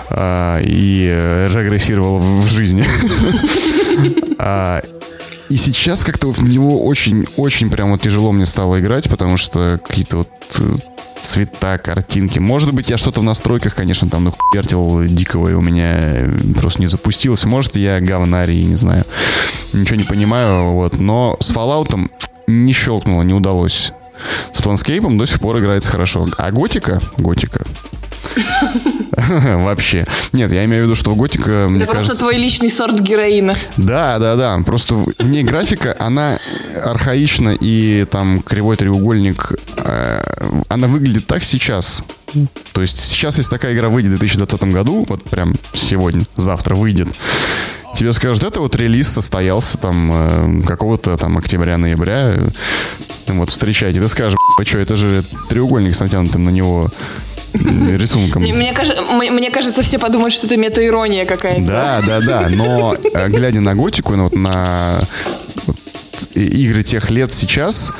а, и регрессировал в жизни. (laughs) И сейчас как-то в него очень-очень прямо тяжело мне стало играть, потому что какие-то вот э, цвета, картинки. Может быть, я что-то в настройках, конечно, там нахуяртил дикого, и у меня просто не запустилось. Может, я говнарий, не знаю. Ничего не понимаю, вот. Но с Fallout не щелкнуло, не удалось. С Planescape до сих пор играется хорошо. А Готика? Готика. (laughs) Вообще. Нет, я имею в виду, что Готика,
Это просто твой личный сорт героина.
Да, да, да. Просто в ней графика, она архаична, и там кривой треугольник, э, она выглядит так сейчас. То есть сейчас, если такая игра выйдет в 2020 году, вот прям сегодня, завтра выйдет, тебе скажут, это вот релиз состоялся там э, какого-то там октября-ноября, вот встречайте, ты скажешь, а что, это же треугольник с натянутым на него (laughs) рисунком.
Мне, мне, кажется, все подумают, что это мета-ирония какая-то.
Да, да, да. Но э, глядя на готику, ну, вот на игры тех лет сейчас,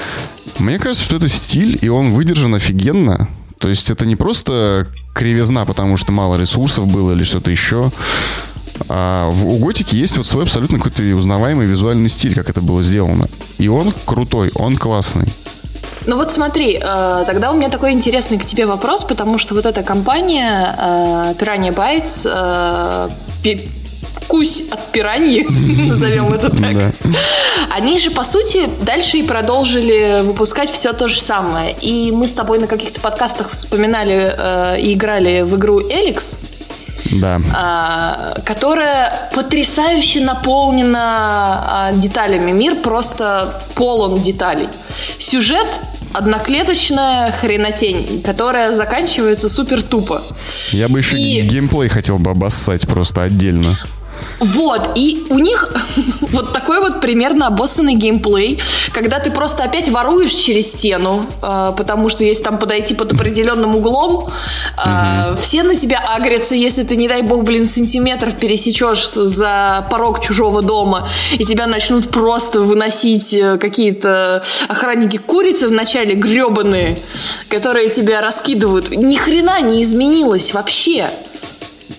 мне кажется, что это стиль, и он выдержан офигенно. То есть это не просто кривизна, потому что мало ресурсов было или что-то еще. А в, у Готики есть вот свой абсолютно какой-то узнаваемый визуальный стиль, как это было сделано. И он крутой, он классный.
Ну вот смотри, э, тогда у меня такой интересный к тебе вопрос, потому что вот эта компания э, Piranha Bytes, э, кусь от пираньи, (laughs) назовем это так. Они же, по сути, дальше и продолжили выпускать все то же самое. И мы с тобой на каких-то подкастах вспоминали э, и играли в игру Эликс.
Да.
А, которая потрясающе наполнена а, деталями. Мир просто полон деталей. Сюжет одноклеточная хренотень, которая заканчивается супер тупо.
Я бы еще и... геймплей хотел бы обоссать просто отдельно.
Вот, и у них (laughs) вот такой вот примерно обоссанный геймплей, когда ты просто опять воруешь через стену, э, потому что если там подойти под определенным углом, э, угу. все на тебя агрятся, если ты, не дай бог, блин, сантиметр пересечешь за порог чужого дома, и тебя начнут просто выносить э, какие-то охранники курицы вначале гребаные, которые тебя раскидывают. Ни хрена не изменилось вообще.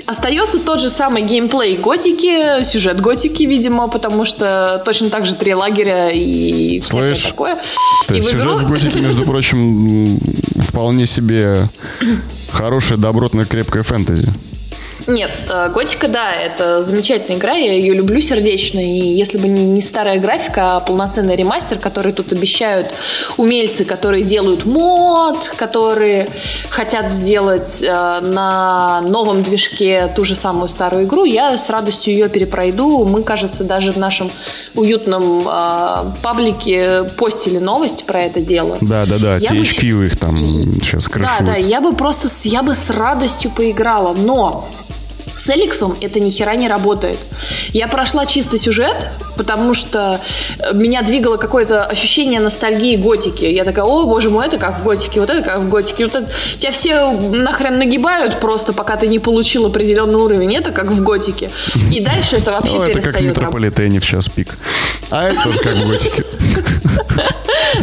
Остается тот же самый геймплей готики, сюжет готики, видимо, потому что точно так же три лагеря и всякое Слышь, такое.
То есть сюжет игру... в готике, между прочим, вполне себе хорошая, добротная, крепкая фэнтези.
Нет, э, Готика, да, это замечательная игра, я ее люблю сердечно, и если бы не, старая графика, а полноценный ремастер, который тут обещают умельцы, которые делают мод, которые хотят сделать э, на новом движке ту же самую старую игру, я с радостью ее перепройду. Мы, кажется, даже в нашем уютном э, паблике постили новость про это дело.
Да, да, да, я THQ бы... их там сейчас крышуют.
Да, да, я бы просто, я бы с радостью поиграла, но с Эликсом это ни хера не работает. Я прошла чисто сюжет, потому что э, меня двигало какое-то ощущение ностальгии готики. Я такая, о, боже мой, это как в готике, вот это как в готике. Вот это... Тебя все нахрен нагибают просто, пока ты не получил определенный уровень. Это как в готике. И дальше это вообще ну,
это как в метрополитене в час пик. А это тоже как в готике. (laughs)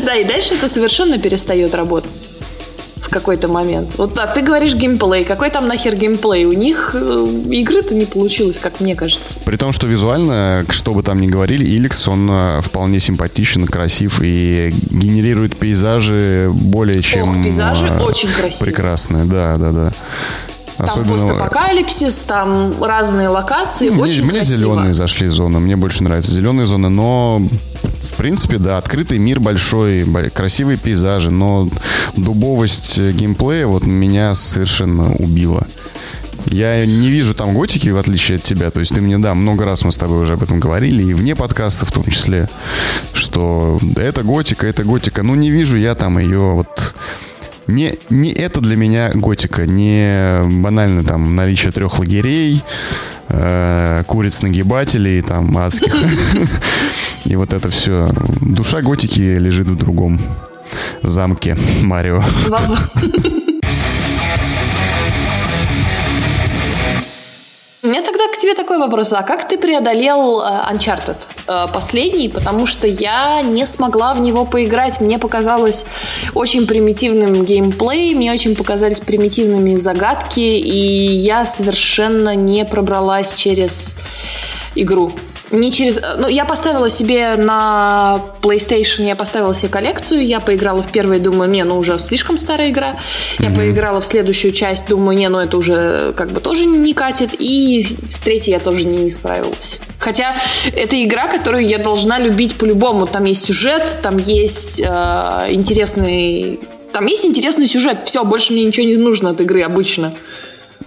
Да, и дальше это совершенно перестает работать в какой-то момент. Вот а ты говоришь геймплей. Какой там нахер геймплей? У них э, игры-то не получилось, как мне кажется.
При том, что визуально, что бы там ни говорили, Иликс, он э, вполне симпатичен, красив и генерирует пейзажи более чем... Ох,
пейзажи э, очень красивые.
Прекрасные, да, да, да.
Там Особенно... постапокалипсис, там разные локации. Мне, очень
мне
красиво.
зеленые зашли зоны. Мне больше нравятся зеленые зоны, но в принципе, да, открытый мир большой, красивые пейзажи, но дубовость геймплея вот меня совершенно убила. Я не вижу там готики, в отличие от тебя. То есть ты мне, да, много раз мы с тобой уже об этом говорили, и вне подкаста в том числе, что это готика, это готика. Ну, не вижу я там ее вот не, не это для меня готика, не банально там наличие трех лагерей, э, куриц-нагибателей, там, адских. (laughs) И вот это все. Душа готики лежит в другом замке Марио. (laughs)
У меня тогда к тебе такой вопрос. А как ты преодолел uh, Uncharted uh, последний? Потому что я не смогла в него поиграть. Мне показалось очень примитивным геймплей, мне очень показались примитивными загадки, и я совершенно не пробралась через игру. Не через... Ну, я поставила себе на PlayStation, я поставила себе коллекцию, я поиграла в первой, думаю, не, ну уже слишком старая игра. Я mm-hmm. поиграла в следующую часть, думаю, не, ну это уже как бы тоже не катит. И с третьей я тоже не, не справилась. Хотя это игра, которую я должна любить по-любому. Там есть сюжет, там есть э, интересный там есть интересный сюжет. Все, больше мне ничего не нужно от игры обычно.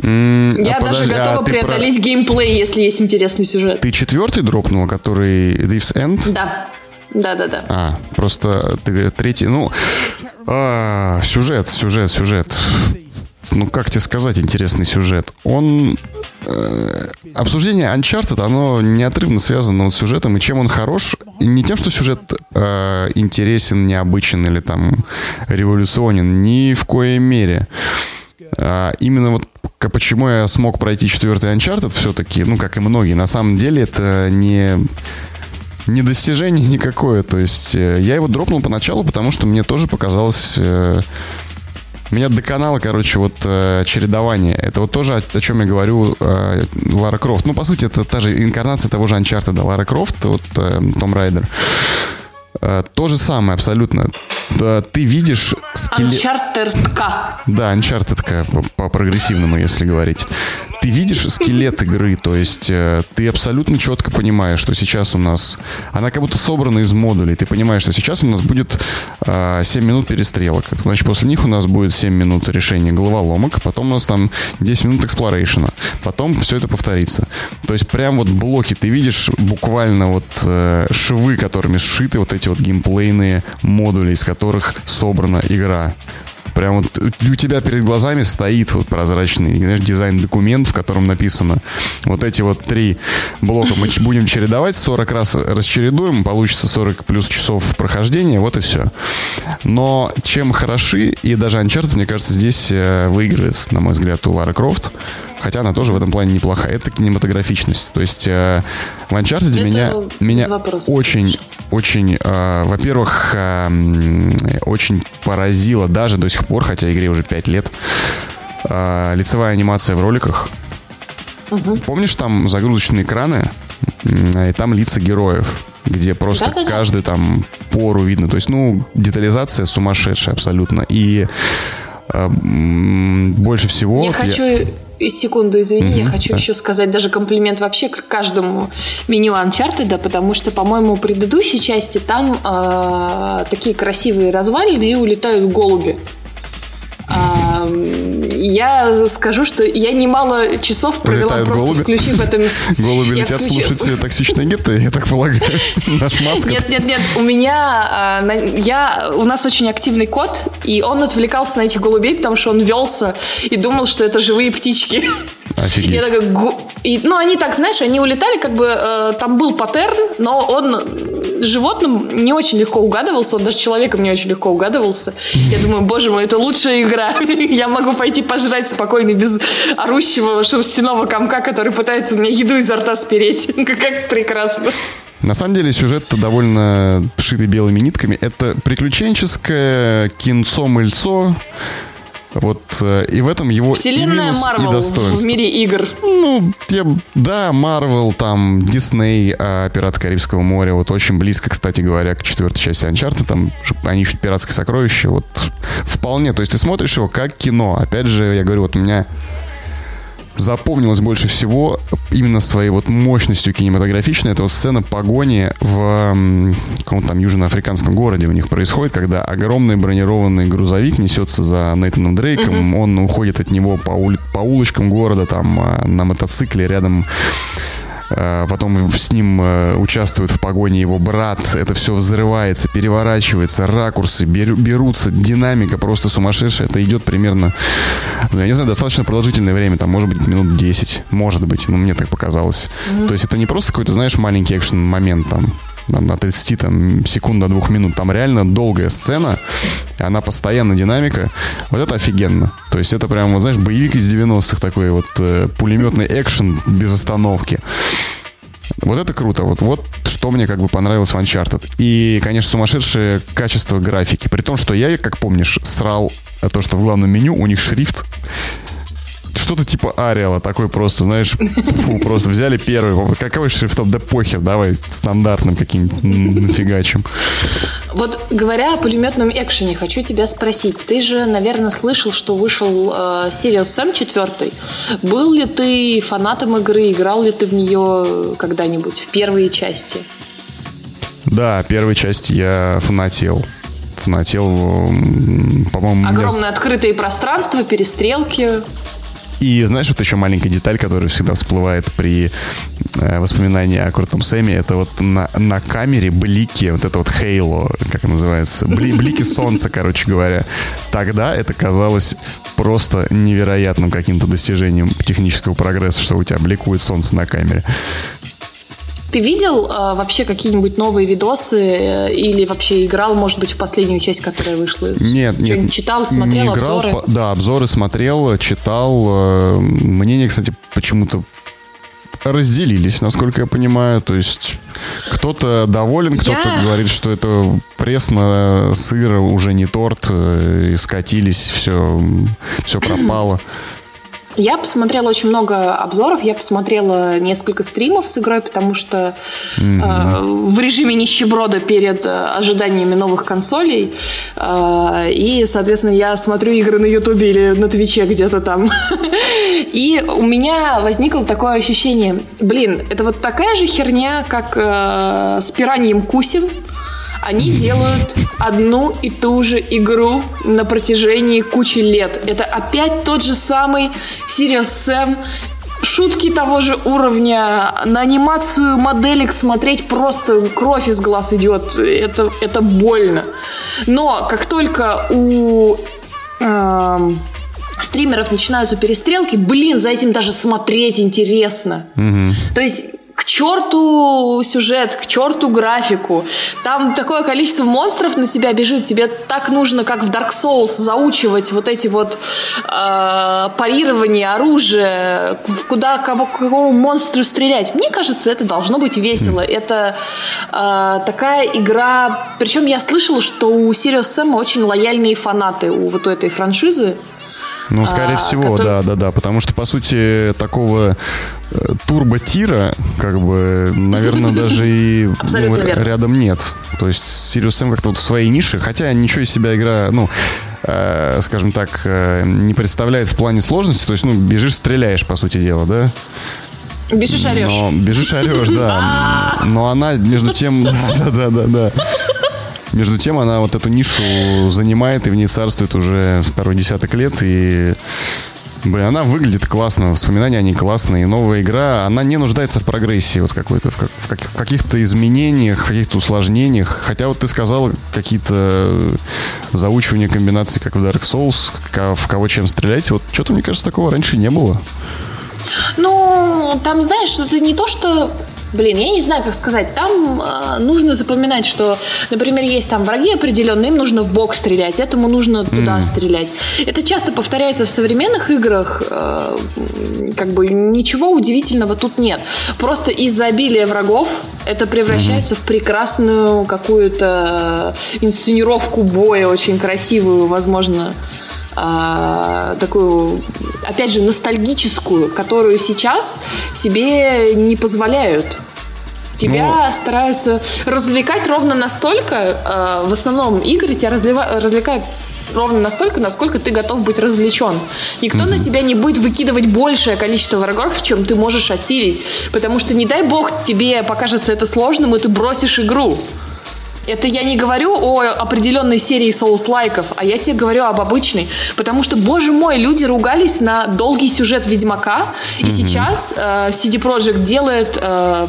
Mm, Я а даже подожди, готова а преодолеть про... геймплей, если есть интересный сюжет.
Ты четвертый дропнул, который This End?
Да. Да, да, да.
А, просто ты третий. Ну, а, сюжет, сюжет, сюжет. Ну, как тебе сказать, интересный сюжет. Он э, обсуждение Uncharted, оно неотрывно связано вот с сюжетом, и чем он хорош, не тем, что сюжет э, интересен, необычен или там революционен, ни в коей мере. А именно вот почему я смог пройти четвертый Uncharted все-таки, ну, как и многие, на самом деле это не не достижение (laughs) никакое. То есть э, я его дропнул поначалу, потому что мне тоже показалось... Э, меня доконало, короче, вот э, чередование. Это вот тоже, о, о чем я говорю, э, Лара Крофт. Ну, по сути, это та же инкарнация того же Анчарта, да, Лара Крофт, вот э, Том Райдер. Э, то же самое абсолютно. Да, ты видишь
скелет... Uncharted-ка.
Да, Uncharted-ка по, по прогрессивному, если говорить ты видишь скелет игры, то есть э, ты абсолютно четко понимаешь, что сейчас у нас... Она как будто собрана из модулей. Ты понимаешь, что сейчас у нас будет э, 7 минут перестрелок. Значит, после них у нас будет 7 минут решения головоломок, потом у нас там 10 минут exploration а. Потом все это повторится. То есть прям вот блоки ты видишь буквально вот э, швы, которыми сшиты вот эти вот геймплейные модули, из которых собрана игра. Прям вот у тебя перед глазами стоит вот прозрачный знаешь, дизайн-документ, в котором написано вот эти вот три блока мы будем чередовать, 40 раз расчередуем, получится 40 плюс часов прохождения, вот и все. Но чем хороши, и даже Uncharted, мне кажется, здесь э, выигрывает, на мой взгляд, у Лара Крофт, хотя она тоже в этом плане неплохая. Это кинематографичность. То есть э, в Uncharted меня, меня очень, очень, э, во-первых, э, очень поразило даже до сих пор, хотя игре уже 5 лет, э, лицевая анимация в роликах. Угу. Помнишь, там загрузочные экраны, и там лица героев где просто да, каждый там пору видно. То есть, ну, детализация сумасшедшая абсолютно. И э, больше всего...
Я хочу секунду, извини, mm-hmm, я хочу да. еще сказать даже комплимент вообще к каждому меню Uncharted, потому что, по-моему, в предыдущей части там э, такие красивые развалины и улетают голуби. Я скажу, что я немало часов провела Прилетают просто голуби. включив это... (laughs)
Голуби летят включу... слушать токсичные геты, я так полагаю. (laughs) Наш маскот.
Нет, нет, нет. У меня... А, я, у нас очень активный кот, и он отвлекался на этих голубей, потому что он велся и думал, что это живые птички. (laughs)
Офигеть. Я такая,
и, ну, они так, знаешь, они улетали, как бы э, там был паттерн, но он животным не очень легко угадывался, он даже человеком не очень легко угадывался. Я думаю, боже мой, это лучшая игра. (laughs) Я могу пойти пожрать спокойно без орущего шерстяного комка, который пытается у меня еду изо рта спереть. (laughs) Как прекрасно.
На самом деле сюжет довольно шитый белыми нитками. Это приключенческое кинцо-мыльцо, вот э, и в этом его
Вселенная
и минус,
Marvel
и достоинство.
в мире игр.
Ну, я, да, Марвел, там, Дисней, а, Пираты Карибского моря, вот очень близко, кстати говоря, к четвертой части Анчарта, там они ищут пиратское сокровище, вот вполне, то есть ты смотришь его как кино. Опять же, я говорю, вот у меня запомнилось больше всего именно своей вот мощностью кинематографичной. Это вот сцена погони в каком-то там южноафриканском городе у них происходит, когда огромный бронированный грузовик несется за Нейтаном Дрейком, mm-hmm. он уходит от него по, ули- по улочкам города, там а, на мотоцикле рядом потом с ним э, участвует в погоне его брат, это все взрывается, переворачивается, ракурсы берутся, динамика просто сумасшедшая, это идет примерно, ну, я не знаю, достаточно продолжительное время, там, может быть, минут 10, может быть, ну, мне так показалось. Mm-hmm. То есть это не просто какой-то, знаешь, маленький экшен-момент там, там, на 30 там, секунд до двух минут. Там реально долгая сцена, и она постоянно динамика. Вот это офигенно. То есть это прям, вот, знаешь, боевик из 90-х такой вот э, пулеметный экшен без остановки. Вот это круто. Вот, вот что мне как бы понравилось в Uncharted. И, конечно, сумасшедшее качество графики. При том, что я, как помнишь, срал то, что в главном меню у них шрифт что-то типа Ариала, такой просто, знаешь, фу, просто взяли первый. Какой шрифтов? Да похер, давай стандартным каким-нибудь нафигачим.
Вот говоря о пулеметном экшене, хочу тебя спросить. Ты же, наверное, слышал, что вышел э, Sirius Sam 4. Был ли ты фанатом игры? Играл ли ты в нее когда-нибудь в первые части?
Да, первой части я фанател на телу, по-моему...
Огромное меня... открытые пространства, перестрелки.
И знаешь, вот еще маленькая деталь, которая всегда всплывает при э, воспоминании о Крутом Сэме, это вот на, на камере блики, вот это вот хейло, как называется, бли, блики солнца, короче говоря. Тогда это казалось просто невероятным каким-то достижением технического прогресса, что у тебя бликует солнце на камере.
Ты видел э, вообще какие-нибудь новые видосы э, или вообще играл, может быть, в последнюю часть, которая вышла?
Нет, нет.
Читал, смотрел не играл, обзоры?
Да, обзоры смотрел, читал. Э, мнение, кстати, почему-то разделились, насколько я понимаю. То есть кто-то доволен, кто-то я... говорит, что это пресно, сыр, уже не торт, э, и скатились, все, все пропало.
Я посмотрела очень много обзоров, я посмотрела несколько стримов с игрой, потому что mm-hmm. э, в режиме нищеброда перед э, ожиданиями новых консолей. Э, и, соответственно, я смотрю игры на Ютубе или на Твиче где-то там. (laughs) И у меня возникло такое ощущение, блин, это вот такая же херня, как э, с пираньем Кусем. Они делают одну и ту же игру на протяжении кучи лет. Это опять тот же самый Serious Sam, шутки того же уровня, на анимацию моделек смотреть просто кровь из глаз идет. Это, это больно. Но как только у э, стримеров начинаются перестрелки, блин, за этим даже смотреть интересно. Угу. То есть к черту сюжет, к черту графику. Там такое количество монстров на тебя бежит, тебе так нужно, как в Dark Souls, заучивать вот эти вот э, парирования, оружие, куда кого, какому монстру стрелять. Мне кажется, это должно быть весело. Это э, такая игра... Причем я слышала, что у Sirius Sam очень лояльные фанаты у вот этой франшизы.
Ну, скорее а, всего, который... да, да, да. Потому что, по сути, такого э, турбо-тира, как бы, наверное, (laughs) даже и ну, рядом нет. То есть Sirius Sam как-то вот в своей нише, хотя ничего из себя игра, ну, э, скажем так, э, не представляет в плане сложности. То есть, ну, бежишь, стреляешь, по сути дела, да?
Бежишь, орешь.
Но, бежишь, орешь, да. (laughs) Но она, между тем, (laughs) да, да, да, да. Между тем, она вот эту нишу занимает и в ней царствует уже второй десяток лет. И Блин, она выглядит классно, воспоминания они классные. Новая игра, она не нуждается в прогрессии вот какой-то, в, как, в, как, в каких-то изменениях, каких-то усложнениях. Хотя вот ты сказал какие-то заучивания комбинаций, как в Dark Souls, в кого чем стрелять. Вот что-то, мне кажется, такого раньше не было.
Ну, там, знаешь, это не то, что Блин, я не знаю, как сказать. Там э, нужно запоминать, что, например, есть там враги определенные, им нужно в бок стрелять, этому нужно туда mm. стрелять. Это часто повторяется в современных играх. Э, как бы ничего удивительного тут нет. Просто из-за обилия врагов это превращается mm-hmm. в прекрасную какую-то инсценировку боя, очень красивую, возможно а, такую, опять же, ностальгическую, которую сейчас себе не позволяют. Тебя ну, стараются развлекать ровно настолько, э, в основном игры тебя разлива, развлекают ровно настолько, насколько ты готов быть развлечен. Никто mm-hmm. на тебя не будет выкидывать большее количество врагов, чем ты можешь осилить. Потому что, не дай бог, тебе покажется это сложным, и ты бросишь игру. Это я не говорю о определенной серии соус-лайков, а я тебе говорю об обычной. Потому что, боже мой, люди ругались на долгий сюжет Ведьмака, и mm-hmm. сейчас э, CD Projekt делает... Э,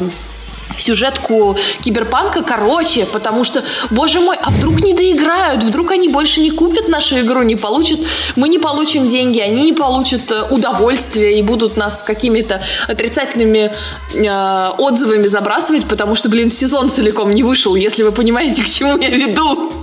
сюжетку киберпанка короче, потому что, боже мой, а вдруг не доиграют, вдруг они больше не купят нашу игру, не получат, мы не получим деньги, они не получат э, удовольствие и будут нас какими-то отрицательными э, отзывами забрасывать, потому что, блин, сезон целиком не вышел, если вы понимаете, к чему я веду.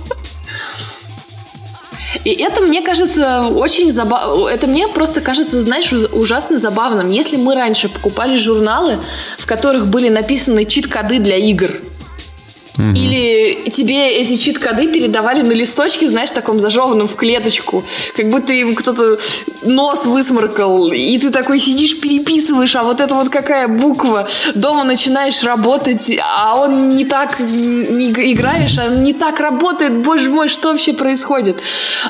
И это мне кажется очень забавно. Это мне просто кажется, знаешь, ужасно забавным. Если мы раньше покупали журналы, в которых были написаны чит-коды для игр, Или тебе эти чит-коды передавали на листочке, знаешь, таком зажеванном в клеточку, как будто им кто-то нос высморкал, и ты такой сидишь, переписываешь, а вот это вот какая буква, дома начинаешь работать, а он не так не играешь, а не так работает, боже мой, что вообще происходит?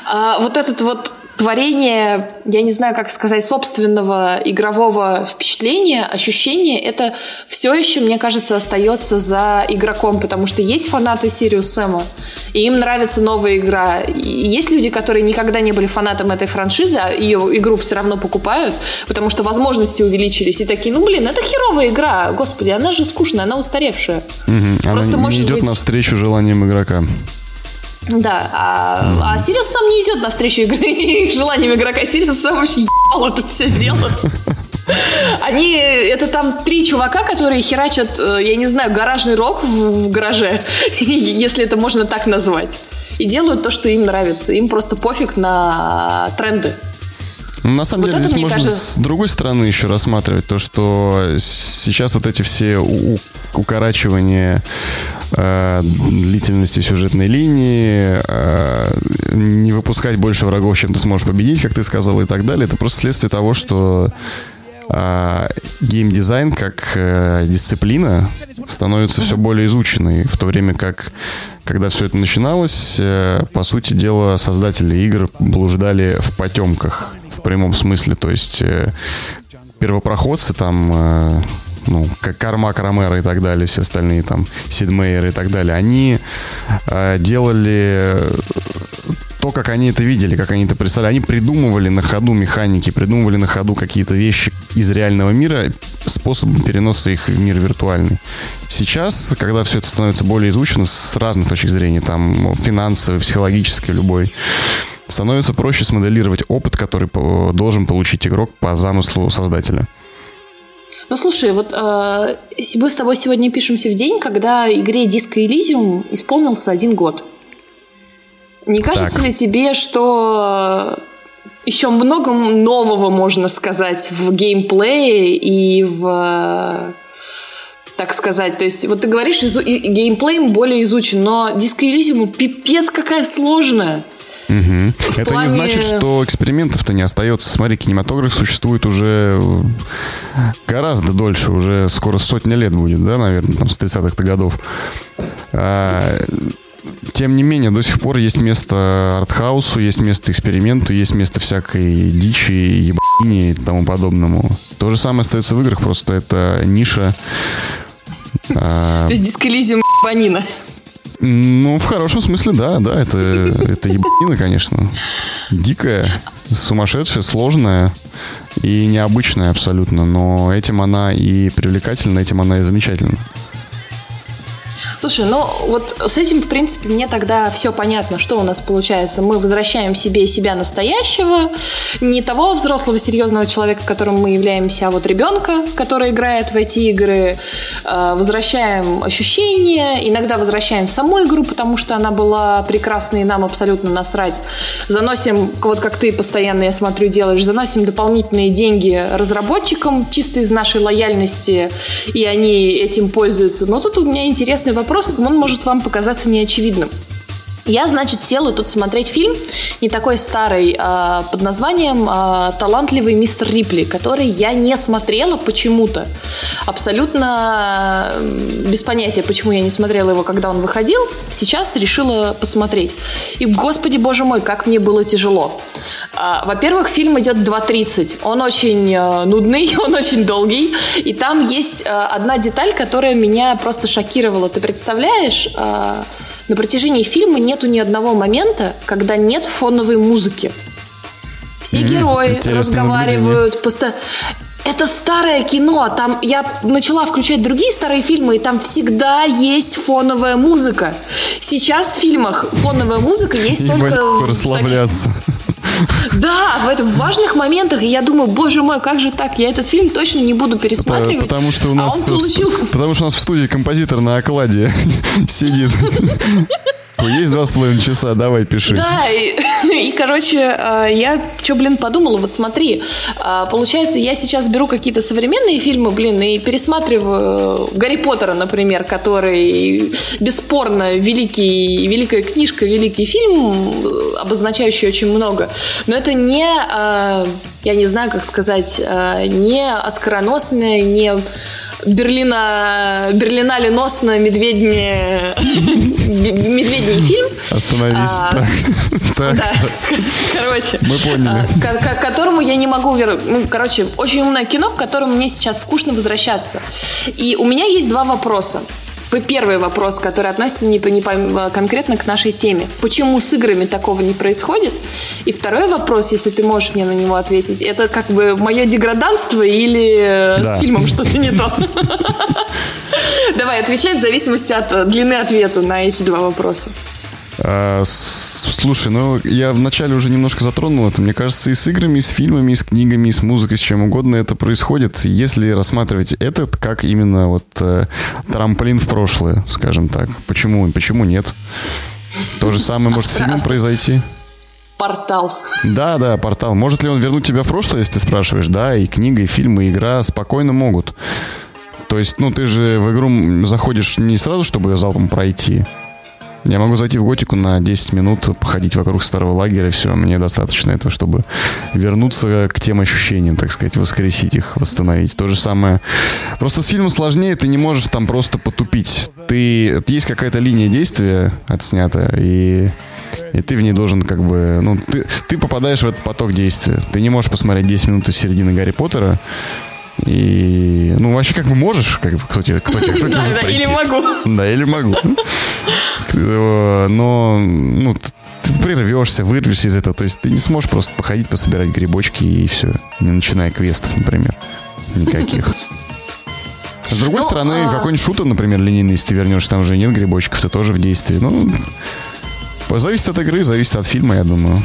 А, вот этот вот творение, я не знаю, как сказать, собственного игрового впечатления, ощущения, это все еще, мне кажется, остается за игроком, потому что есть фанаты Сириус Сэма, и им нравится новая игра. И есть люди, которые никогда не были фанатом этой франшизы, а ее игру все равно покупают, потому что возможности увеличились, и такие, ну, блин, это херовая игра, господи, она же скучная, она устаревшая.
Угу. Просто, она не идет быть... навстречу желаниям игрока.
Да, а, а Сириус сам не идет навстречу игры, (laughs) желаниям игрока. Сириус сам вообще ебал это все дело. Они, это там три чувака, которые херачат, э, я не знаю, гаражный рок в, в гараже, (laughs) если это можно так назвать. И делают то, что им нравится. Им просто пофиг на тренды.
Ну, на самом вот деле, здесь можно кажется... с другой стороны еще рассматривать то, что сейчас вот эти все укорачивания длительности сюжетной линии, э, не выпускать больше врагов, чем ты сможешь победить, как ты сказал, и так далее. Это просто следствие того, что э, геймдизайн как э, дисциплина становится все более изученной, в то время как, когда все это начиналось, э, по сути дела, создатели игр блуждали в потемках, в прямом смысле, то есть э, первопроходцы там э, ну, как Кармак Ромеро и так далее, все остальные там, Сид Мейер и так далее, они э, делали то, как они это видели, как они это представляли. Они придумывали на ходу механики, придумывали на ходу какие-то вещи из реального мира, способом переноса их в мир виртуальный. Сейчас, когда все это становится более изучено с разных точек зрения, там, финансовый, психологический, любой, становится проще смоделировать опыт, который должен получить игрок по замыслу создателя.
Ну, слушай, вот э, мы с тобой сегодня пишемся в день, когда игре Disco Elysium исполнился один год. Не кажется так. ли тебе, что еще много нового, можно сказать, в геймплее и в так сказать. То есть, вот ты говоришь, изу- геймплей более изучен, но Disco Elysium пипец какая сложная.
Угу. Это плане... не значит, что экспериментов-то не остается. Смотри, кинематограф существует уже гораздо дольше, уже скоро сотня лет будет, да, наверное, там с 30-х годов. А, тем не менее, до сих пор есть место артхаусу, есть место эксперименту, есть место всякой дичи, ебанине и тому подобному. То же самое остается в играх, просто это ниша.
А, То есть дисколизиум ебанина.
Ну, в хорошем смысле, да, да, это, это ебанина, конечно. Дикая, сумасшедшая, сложная и необычная абсолютно, но этим она и привлекательна, этим она и замечательна.
Слушай, ну вот с этим, в принципе, мне тогда все понятно, что у нас получается. Мы возвращаем себе себя настоящего, не того взрослого серьезного человека, которым мы являемся, а вот ребенка, который играет в эти игры. Э, возвращаем ощущения, иногда возвращаем саму игру, потому что она была прекрасной и нам абсолютно насрать. Заносим, вот как ты постоянно, я смотрю, делаешь, заносим дополнительные деньги разработчикам чисто из нашей лояльности, и они этим пользуются. Но тут у меня интересный вопрос вопрос, он может вам показаться неочевидным. Я, значит, села тут смотреть фильм, не такой старый, а, под названием а, «Талантливый мистер Рипли», который я не смотрела почему-то. Абсолютно без понятия, почему я не смотрела его, когда он выходил. Сейчас решила посмотреть. И, господи, боже мой, как мне было тяжело. А, во-первых, фильм идет 2.30. Он очень нудный, (laughs) он очень долгий. И там есть одна деталь, которая меня просто шокировала. Ты представляешь... на протяжении фильма нету ни одного момента, когда нет фоновой музыки. Все mm-hmm. герои разговаривают постоянно. Это старое кино, там я начала включать другие старые фильмы, и там всегда есть фоновая музыка. Сейчас в фильмах фоновая музыка есть только...
Расслабляться.
Да, в, это, в важных моментах. И я думаю, боже мой, как же так? Я этот фильм точно не буду пересматривать.
Потому что у нас, а получил... потому что у нас в студии композитор на окладе (laughs) сидит. Есть два с половиной часа, давай, пиши.
Да, и, (laughs) и короче, э, я что, блин, подумала, вот смотри, э, получается, я сейчас беру какие-то современные фильмы, блин, и пересматриваю Гарри Поттера, например, который бесспорно великий, великая книжка, великий фильм, обозначающий очень много, но это не, э, я не знаю, как сказать, не оскароносное, не Берлина, Берлинале носно медведнее, (laughs) медведний фильм.
Остановись. А, так. (laughs)
Да. Короче.
Мы поняли. А,
к, к которому я не могу вернуть. Ну, короче, очень умное кино, к которому мне сейчас скучно возвращаться. И у меня есть два вопроса. Первый вопрос, который относится не, не конкретно к нашей теме. Почему с играми такого не происходит? И второй вопрос, если ты можешь мне на него ответить, это как бы мое деграданство или э, да. с фильмом что-то не то? (laughs) Давай, отвечай в зависимости от длины ответа на эти два вопроса.
А, слушай, ну я вначале уже немножко затронул это. Мне кажется, и с играми, и с фильмами, и с книгами, и с музыкой, с чем угодно это происходит. Если рассматривать этот как именно вот э, трамплин в прошлое, скажем так. Почему? Почему нет? То же самое может с фильмом произойти.
Портал.
Да, да, портал. Может ли он вернуть тебя в прошлое, если ты спрашиваешь? Да, и книга, и фильм, и игра спокойно могут. То есть, ну, ты же в игру заходишь не сразу, чтобы ее залпом пройти. Я могу зайти в готику на 10 минут, походить вокруг старого лагеря, все, мне достаточно этого, чтобы вернуться к тем ощущениям, так сказать, воскресить их, восстановить. То же самое. Просто с фильмом сложнее, ты не можешь там просто потупить. Ты, есть какая-то линия действия отснята, и и ты в ней должен как бы, ну, ты, ты попадаешь в этот поток действия. Ты не можешь посмотреть 10 минут из середины Гарри Поттера, и, ну, вообще как бы можешь, как бы, кто тебе, кто тебе, кто тебе запретит.
Или могу.
Да, или могу. Но, ну, ты прервешься, вырвешься из этого. То есть ты не сможешь просто походить, пособирать грибочки и все. Не начиная квестов, например. Никаких. С другой ну, стороны, а... какой-нибудь шутер, например, линейный, если ты вернешься, там уже нет грибочков, ты тоже в действии. Ну, зависит от игры, зависит от фильма, я думаю.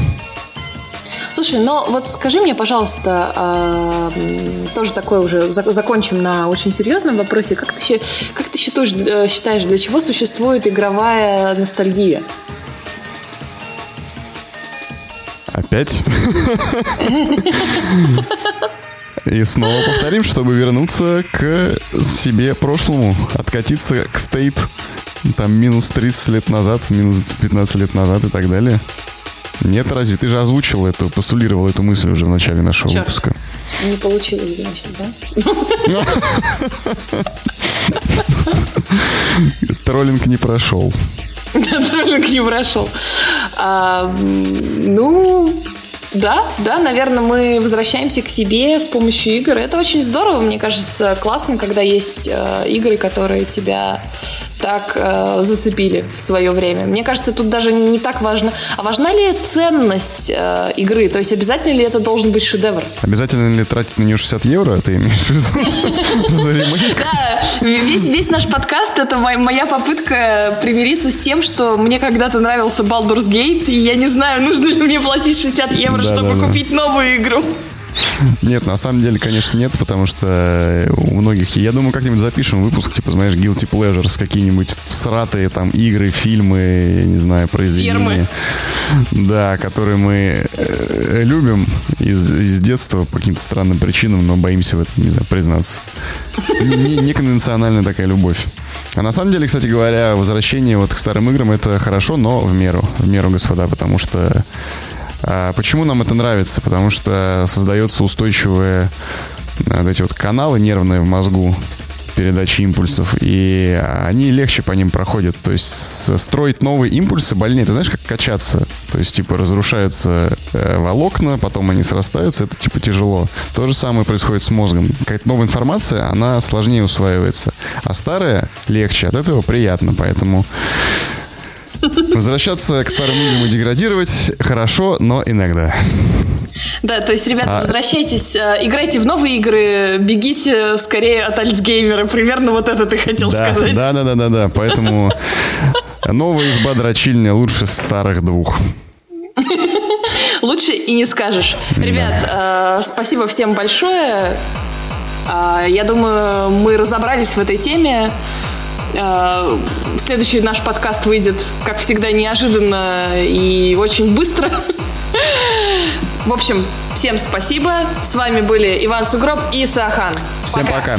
Слушай, но вот скажи мне, пожалуйста, э, тоже такое уже закончим на очень серьезном вопросе. Как ты, как ты считаешь, э, считаешь, для чего существует игровая ностальгия?
Опять? И снова повторим, чтобы вернуться к себе прошлому, откатиться к стейт там минус 30 лет назад, минус 15 лет назад и так далее. Нет, разве? Ты же озвучил эту, постулировал эту мысль уже в начале нашего Черт. выпуска.
Не получилось, значит, да? (laughs)
Троллинг не прошел. (laughs)
Троллинг не прошел. А, ну, да, да, наверное, мы возвращаемся к себе с помощью игр. Это очень здорово, мне кажется, классно, когда есть э, игры, которые тебя так э, зацепили в свое время. Мне кажется, тут даже не так важно. А важна ли ценность э, игры? То есть обязательно ли это должен быть шедевр?
Обязательно ли тратить на нее 60 евро, ты имеешь в виду? (laughs)
Да, весь, наш подкаст это моя попытка примириться с тем, что мне когда-то нравился Baldur's Gate, и я не знаю, нужно ли мне платить 60 евро, чтобы купить новую игру.
Нет, на самом деле, конечно, нет, потому что у многих... Я думаю, как-нибудь запишем выпуск, типа, знаешь, Guilty Pleasures, какие-нибудь сратые там игры, фильмы, я не знаю, произведения. Фермы. Да, которые мы э, любим из, из детства по каким-то странным причинам, но боимся в этом, не знаю, признаться. Неконвенциональная не такая любовь. А на самом деле, кстати говоря, возвращение вот к старым играм это хорошо, но в меру, в меру, господа, потому что почему нам это нравится? Потому что создается устойчивые а, вот эти вот каналы нервные в мозгу передачи импульсов, и они легче по ним проходят. То есть строить новые импульсы больнее. Ты знаешь, как качаться? То есть, типа, разрушаются э, волокна, потом они срастаются, это, типа, тяжело. То же самое происходит с мозгом. Какая-то новая информация, она сложнее усваивается. А старая легче, от этого приятно. Поэтому Возвращаться к старым играм и деградировать хорошо, но иногда.
Да, то есть, ребята, а... возвращайтесь, э, играйте в новые игры, бегите скорее от Альцгеймера. Примерно вот это ты хотел
да,
сказать.
Да, да, да, да, да. Поэтому новая изба дрочильня лучше старых двух.
Лучше и не скажешь. Ребят, э, спасибо всем большое. Э, я думаю, мы разобрались в этой теме. Э, следующий наш подкаст выйдет, как всегда, неожиданно и очень быстро. В общем, всем спасибо. С вами были Иван Сугроб и Сахан.
Всем пока. пока.